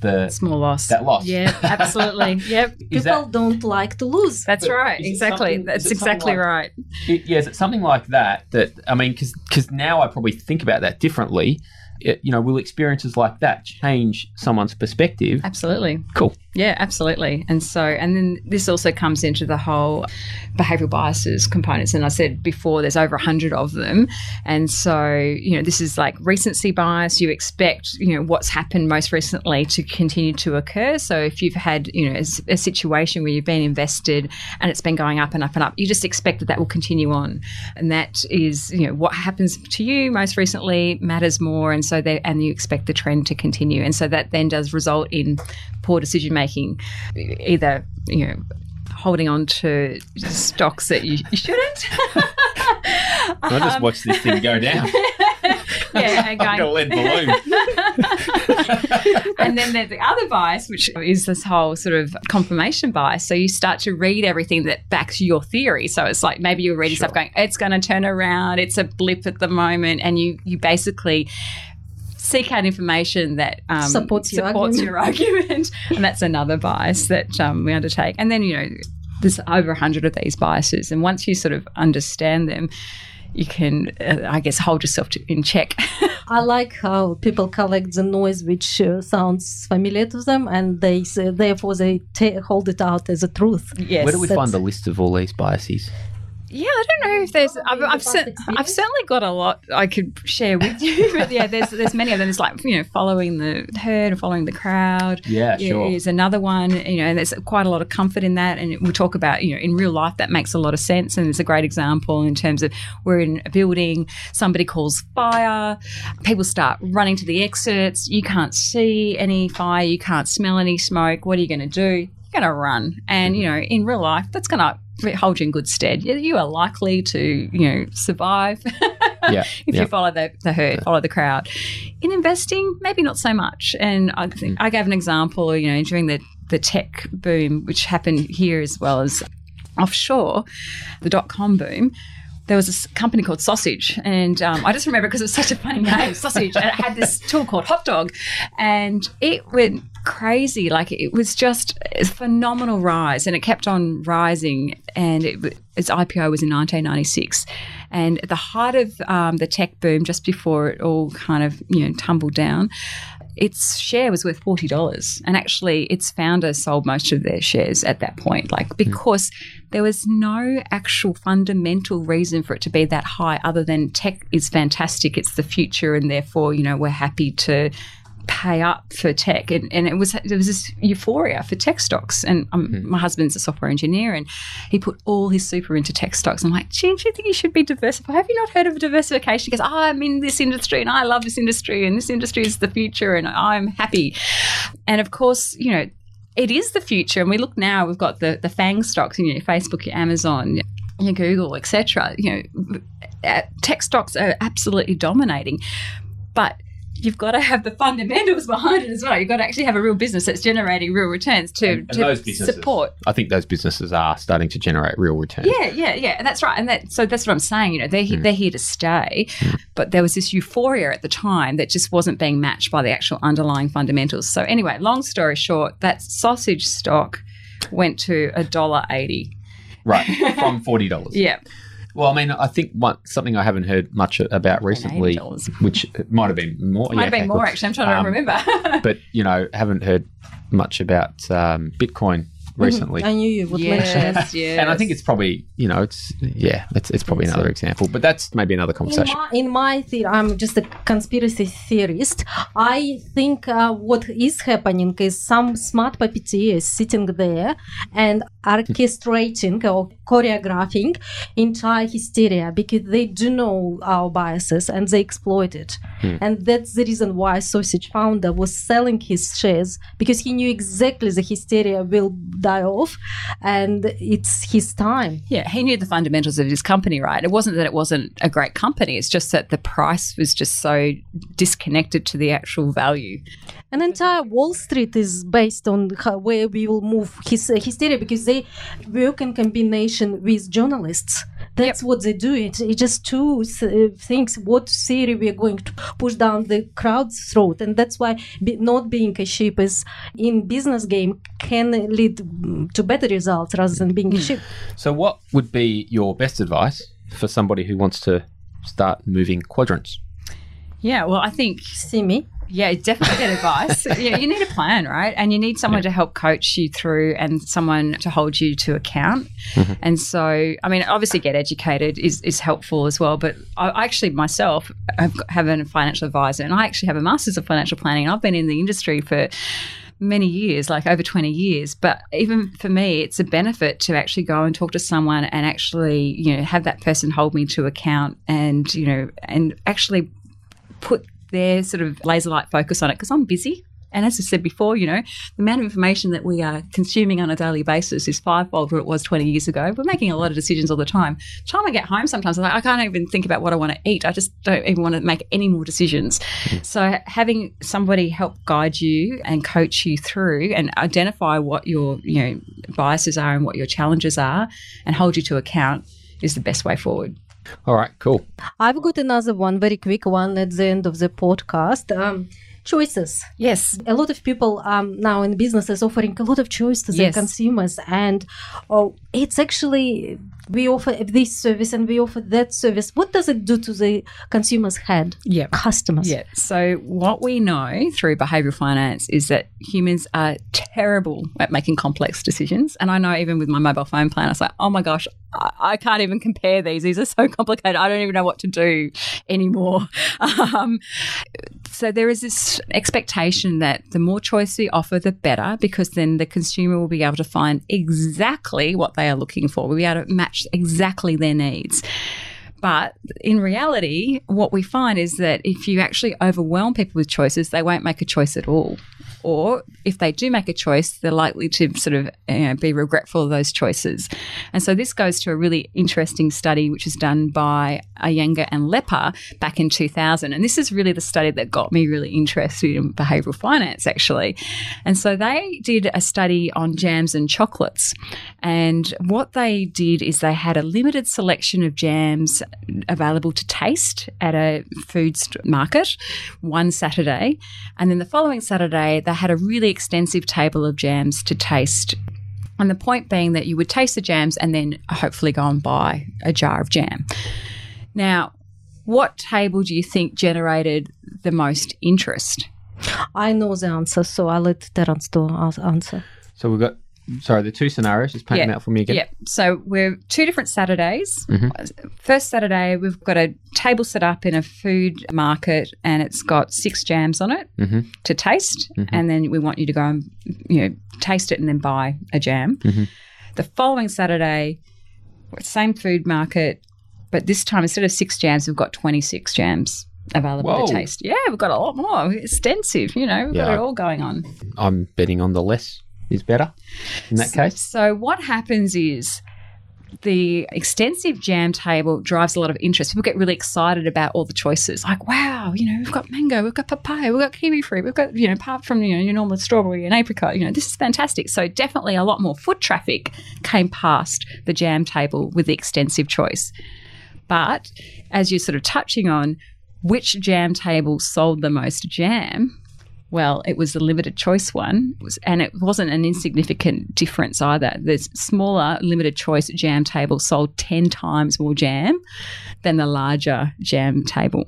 the Small loss. that loss. Yeah, absolutely. yep. Is People that, don't like to lose. That's right. Exactly. That's is it something exactly like- right. It, yeah, is it something like that? That I mean, because now I probably think about that differently. It, you know, will experiences like that change someone's perspective? Absolutely. Cool. Yeah, absolutely. And so, and then this also comes into the whole behavioral biases components. And I said before, there's over 100 of them. And so, you know, this is like recency bias. You expect, you know, what's happened most recently to continue to occur. So if you've had, you know, a situation where you've been invested and it's been going up and up and up, you just expect that that will continue on. And that is, you know, what happens to you most recently matters more. And so, they, and you expect the trend to continue. And so that then does result in poor decision making, either you know holding on to stocks that you, you shouldn't. I just watched this thing go down. yeah, and going, lead balloon. and then there's the other bias, which is this whole sort of confirmation bias. So you start to read everything that backs your theory. So it's like maybe you're reading stuff going, it's going to turn around, it's a blip at the moment, and you you basically seek out information that um, Supports your supports argument. your argument, and that's another bias that um, we undertake. And then you know, there's over a hundred of these biases, and once you sort of understand them. You can, uh, I guess, hold yourself to, in check. I like how people collect the noise which uh, sounds familiar to them, and they say, therefore they ta hold it out as a truth. yes, Where do we that's- find a list of all these biases? Yeah, I don't know if there's. I've, I've, cer- I've certainly got a lot I could share with you, but yeah, there's there's many of them. It's like you know, following the herd and following the crowd. Yeah, sure. is another one. You know, and there's quite a lot of comfort in that. And we talk about you know, in real life, that makes a lot of sense. And it's a great example in terms of we're in a building, somebody calls fire, people start running to the exits. You can't see any fire, you can't smell any smoke. What are you going to do? You're going to run. And you know, in real life, that's going to hold you in good stead. You- are likely to, you know, survive Yeah, if yeah. you follow the, the herd, follow the crowd. In investing, maybe not so much. And I mm-hmm. think I gave an example, you know, during the, the tech boom, which happened here as well as offshore, the dot com boom. There was this company called Sausage, and um, I just remember because it was such a funny name, Sausage, and it had this tool called Hot Dog, and it went crazy. Like it was just a phenomenal rise, and it kept on rising. And it, its IPO was in 1996, and at the height of um, the tech boom, just before it all kind of you know tumbled down, its share was worth forty dollars, and actually, its founder sold most of their shares at that point, like hmm. because there was no actual fundamental reason for it to be that high, other than tech is fantastic, it's the future, and therefore, you know, we're happy to pay up for tech. And, and it was there was this euphoria for tech stocks. And um, my husband's a software engineer and he put all his super into tech stocks. I'm like gee do you think you should be diversified have you not heard of diversification? He goes oh, I'm in this industry and I love this industry and this industry is the future and I'm happy. And of course you know it is the future. And we look now we've got the the fang stocks you know Facebook your Amazon your Google etc you know uh, tech stocks are absolutely dominating. But you've got to have the fundamentals behind it as well. You've got to actually have a real business that's generating real returns to, And- and to those support. I think those businesses are starting to generate real returns. Yeah, yeah, yeah. And that's right. And that so that's what I'm saying. You know, they're he- mm. they're here to stay. Mm. But there was this euphoria at the time that just wasn't being matched by the actual underlying fundamentals. So anyway, long story short, that sausage stock went to a dollar eighty. Right. From forty dollars. Yeah. Well, I mean, I think one, something I haven't heard much about recently, which might have been more. Might yeah, have been more actually. I'm trying to Um, remember. but you know, haven't heard much about um, Bitcoin recently. I knew you would mention it. yes, yes. And I think it's probably, you know, it's yeah, it's, it's probably another example, but that's maybe another In conversation. my, in my theory, I'm just a conspiracy theorist. I think uh, what is happening is some smart puppeteers sitting there and orchestrating or choreographing entire hysteria because they do know our biases and they exploit it. And that's the reason why Sausage founder was selling his shares because he knew exactly the hysteria will die off and it's his time. Yeah, he knew the fundamentals of his company, right? It wasn't that it wasn't a great company, it's just that the price was just so disconnected to the actual value. And entire Wall Street is based on how, where we will move his uh, hysteria because they work in combination with journalists. That's what they do. It's, it's just two uh, things. What theory we are going to push down the crowd's throat, and that's why be, not being a sheep is in business game can lead mm, to better results rather than being a sheep. So, what would be your best advice for somebody who wants to start moving quadrants? Yeah, well, I think See me? Yeah, definitely get advice. yeah, you need a plan, right? And you need someone to help coach you through and someone to hold you to account. Mm-hmm. And so, I mean, obviously, get educated is, is helpful as well. But I actually myself have, got- have a financial advisor, and I actually have a master's of financial planning. And I've been in the industry for many years, like over 20 years. But even for me, it's a benefit to actually go and talk to someone and actually, you know, have that person hold me to account and, you know, and actually put their sort of laser light focus on it because I'm busy. And as I said before, you know, the amount of information that we are consuming on a daily basis is fivefold what it was 20 years ago. We're making a lot of decisions all the time. The time I get home, sometimes I'm like, I can't even think about what I want to eat. I just don't even want to make any more decisions. Mm. So having somebody help guide you and coach you through and identify what your, you know, biases are and what your challenges are and hold you to account is the best way forward. All right, cool. I've got another one, very quick one at the end of the podcast. Um, choices. Yes. a lot of people um, now in businesses offering a lot of choice to their Yes. consumers and oh, it's actually we offer this service and we offer that service what does it do to the consumer's head Yeah. customers Yeah. So what we know through behavioral finance is that humans are terrible at making complex decisions. And I know even with my mobile phone plan, I was like, oh my gosh, I, I can't even compare these. These are so complicated. I don't even know what to do anymore. Um, so there is this expectation that the more choice we offer, the better, because then the consumer will be able to find exactly what they are looking for. We'll be able to match exactly their needs. But in reality, what we find is that if you actually overwhelm people with choices, they won't make a choice at all. Or if they do make a choice, they're likely to sort of you know, be regretful of those choices. And so this goes to a really interesting study which was done by Iyengar and Lepper back in 2000. And this is really the study that got me really interested in behavioral finance, actually. And so they did a study on jams and chocolates. And what they did is they had a limited selection of jams available to taste at a food market one Saturday. And then the following Saturday, they had a really extensive table of jams to taste. And the point being that you would taste the jams and then hopefully go and buy a jar of jam. Now, what table do you think generated the most interest? I know the answer, so I'll let Terence to answer. So we've got sorry the two scenarios. Just paint them out for me again. Yeah. So we're two different Saturdays. Mm-hmm. First Saturday, we've got a table set up in a food market, and it's got six jams on it Mm-hmm. to taste. And then we want you to go and you know taste it and then buy a jam. Mm-hmm. The following Saturday, same food market, but this time instead of six jams, we've got twenty six jams available Whoa. to taste. Yeah, we've got a lot more. Extensive. You know, we've got it all going on. I'm betting on the less is better in that case. So what happens is the extensive jam table drives a lot of interest. People get really excited about all the choices. Like, wow, you know, we've got mango, we've got papaya, we've got kiwi fruit, we've got, you know, apart from, you know, your normal strawberry and apricot, you know, this is fantastic. So definitely a lot more foot traffic came past the jam table with the extensive choice. But as you're sort of touching on, which jam table sold the most jam? Well, it was the limited choice one, and it wasn't an insignificant difference either. The smaller limited choice jam table sold 10 times more jam than the larger jam table.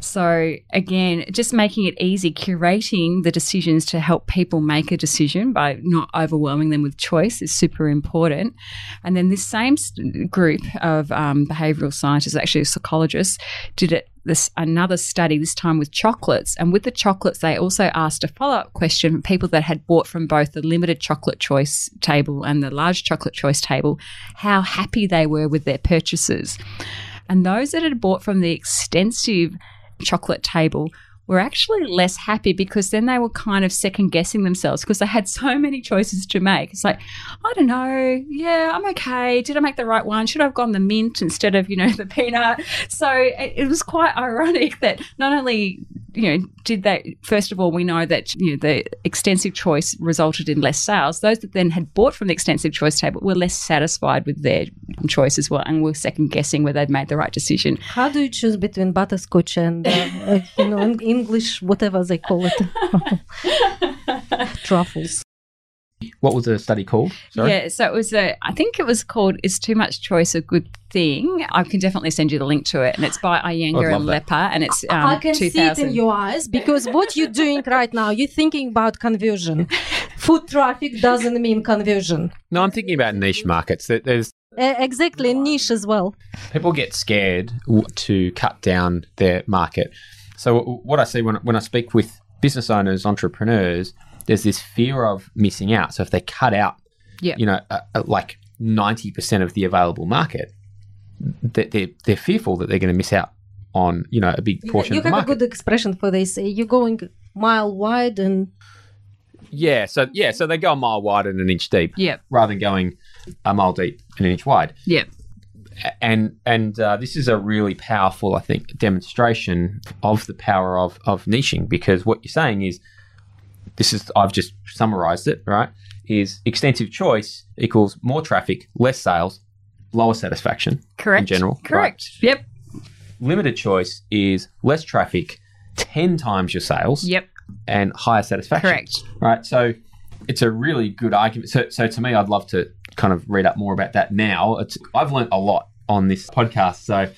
So, again, just making it easy, curating the decisions to help people make a decision by not overwhelming them with choice is super important. And then this same group of um, behavioral scientists, actually psychologists, did it this another study this time with chocolates. And with the chocolates they also asked a follow-up question people that had bought from both the limited chocolate choice table and the large chocolate choice table how happy they were with their purchases. And those that had bought from the extensive chocolate table were actually less happy because then they were kind of second guessing themselves because they had so many choices to make. It's like, I don't know, yeah, I'm okay. Did I make the right one? Should I have gone the mint instead of, you know, the peanut? So it, it was quite ironic that not only you know, did they, first of all, we know that, you know, the extensive choice resulted in less sales. Those that then had bought from the extensive choice table were less satisfied with their choice as well and were second guessing whether they'd made the right decision. How do you choose between butterscotch and, uh, you know, in English, whatever they call it, truffles? What was the study called? Sorry. Yeah, so it was a, I think it was called Is Too Much Choice a Good Thing? I can definitely send you the link to it. And it's by Iyengar and that. Lepper. And it's um, I can see it in your eyes because what you're doing right now, you're thinking about conversion. Food traffic doesn't mean conversion. No, I'm thinking about niche markets. There- There's Uh, exactly, niche as well. people get scared to cut down their market. So what I see when when I speak with business owners, entrepreneurs, there's this fear of missing out. So if they cut out, Yeah. you know, uh, uh, like ninety percent of the available market, they- they're they're fearful that they're going to miss out on you know a big portion you of the have a good expression for this. You're going mile wide and yeah, so yeah, so they go a mile wide and an inch deep, Yeah, rather than going a mile deep and an inch wide. yeah. And and uh, this is a really powerful, I think, demonstration of the power of of niching because what you're saying is this is I've just summarized it right is extensive choice equals more traffic, less sales, lower satisfaction. Correct. In general, Correct. Yep. Limited choice is less traffic, ten times your sales, Yep. and higher satisfaction. Correct. Right. So it's a really good argument. So, so to me, I'd love to kind of read up more about that now. It's, I've learned a lot on this podcast, so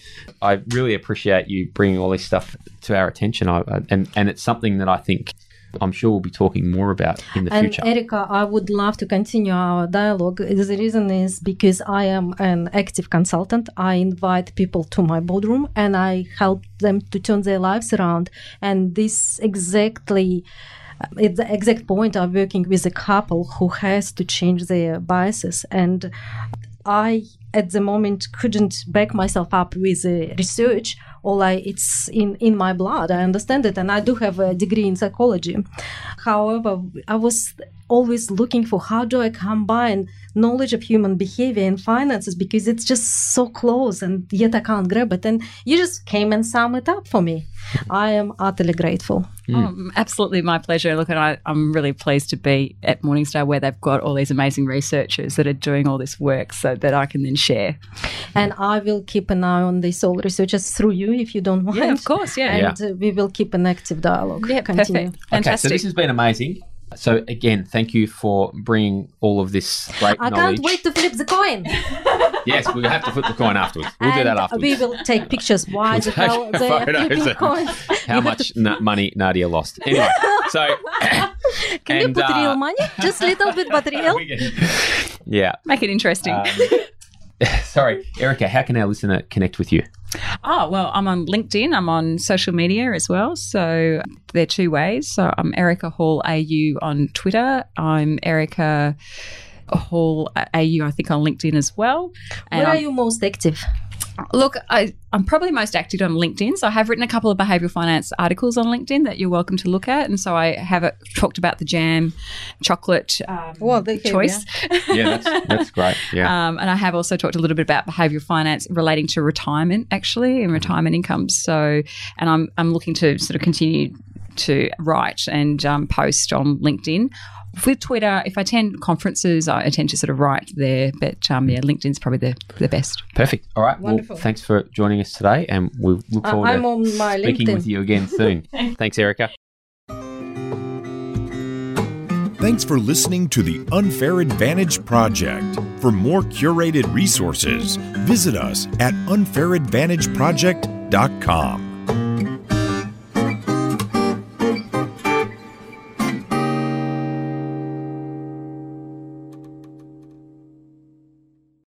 I really appreciate you bringing all this stuff to our attention. I, and and it's something that I think I'm sure we'll be talking more about in the And future. Erica, I would love to continue our dialogue. The reason is because I am an active consultant. I invite people to my boardroom and I help them to turn their lives around. And this exactly at the exact point I'm working with a couple who has to change their biases. And I at the moment couldn't back myself up with research. Or like it's in in my blood. I understand it and I do have a degree in psychology. However I was always looking for how do I combine knowledge of human behavior and finances because it's just so close and yet I can't grab it and you just came and summed it up for me I am utterly grateful Oh, absolutely my pleasure. Look, and I, I'm really pleased to be at Morningstar where they've got all these amazing researchers that are doing all this work so that I can then share. and I will keep an eye on these all researchers through you if you don't mind Yeah, of course. Yeah. and uh, we will keep an active dialogue Yeah, continue perfect. Okay, so this has been amazing. So again, thank you for bringing all of this great I knowledge. can't wait to flip the coin. Yes, we'll have to flip the coin afterwards. We'll do that afterwards. We will take pictures while the, take hell the photos coin. How much na- money Nadia lost? Anyway, so Can and, we put uh, real money? Just a little bit, but real. yeah. Make it interesting. Um, sorry, Erica. How can our listener connect with you? Oh, well, I'm on LinkedIn. I'm on social media as well. So there are two ways. So I'm Erica Hall AU on Twitter. I'm Erica Hall AU, I think, on LinkedIn as well. And Where are I'm- you most active? Look, I, I'm probably most active on LinkedIn. So I have written a couple of behavioral finance articles on LinkedIn that you're welcome to look at. And so I have it, talked about the jam chocolate um, Well, they have, choice. Yeah, that's that's great. Yeah. Um, and I have also talked a little bit about behavioural finance relating to retirement, actually, and retirement incomes. So, and I'm I'm looking to sort of continue to write and um, post on LinkedIn. With Twitter, if I attend conferences, I tend to sort of write there. But um, yeah, LinkedIn's probably the the best. Perfect. All right. Wonderful. Well, thanks for joining us today, and we look Uh, forward I'm to on my speaking LinkedIn. with you again soon. thanks, Erica. Thanks for listening to the Unfair Advantage Project. For more curated resources, visit us at unfairadvantageproject.com.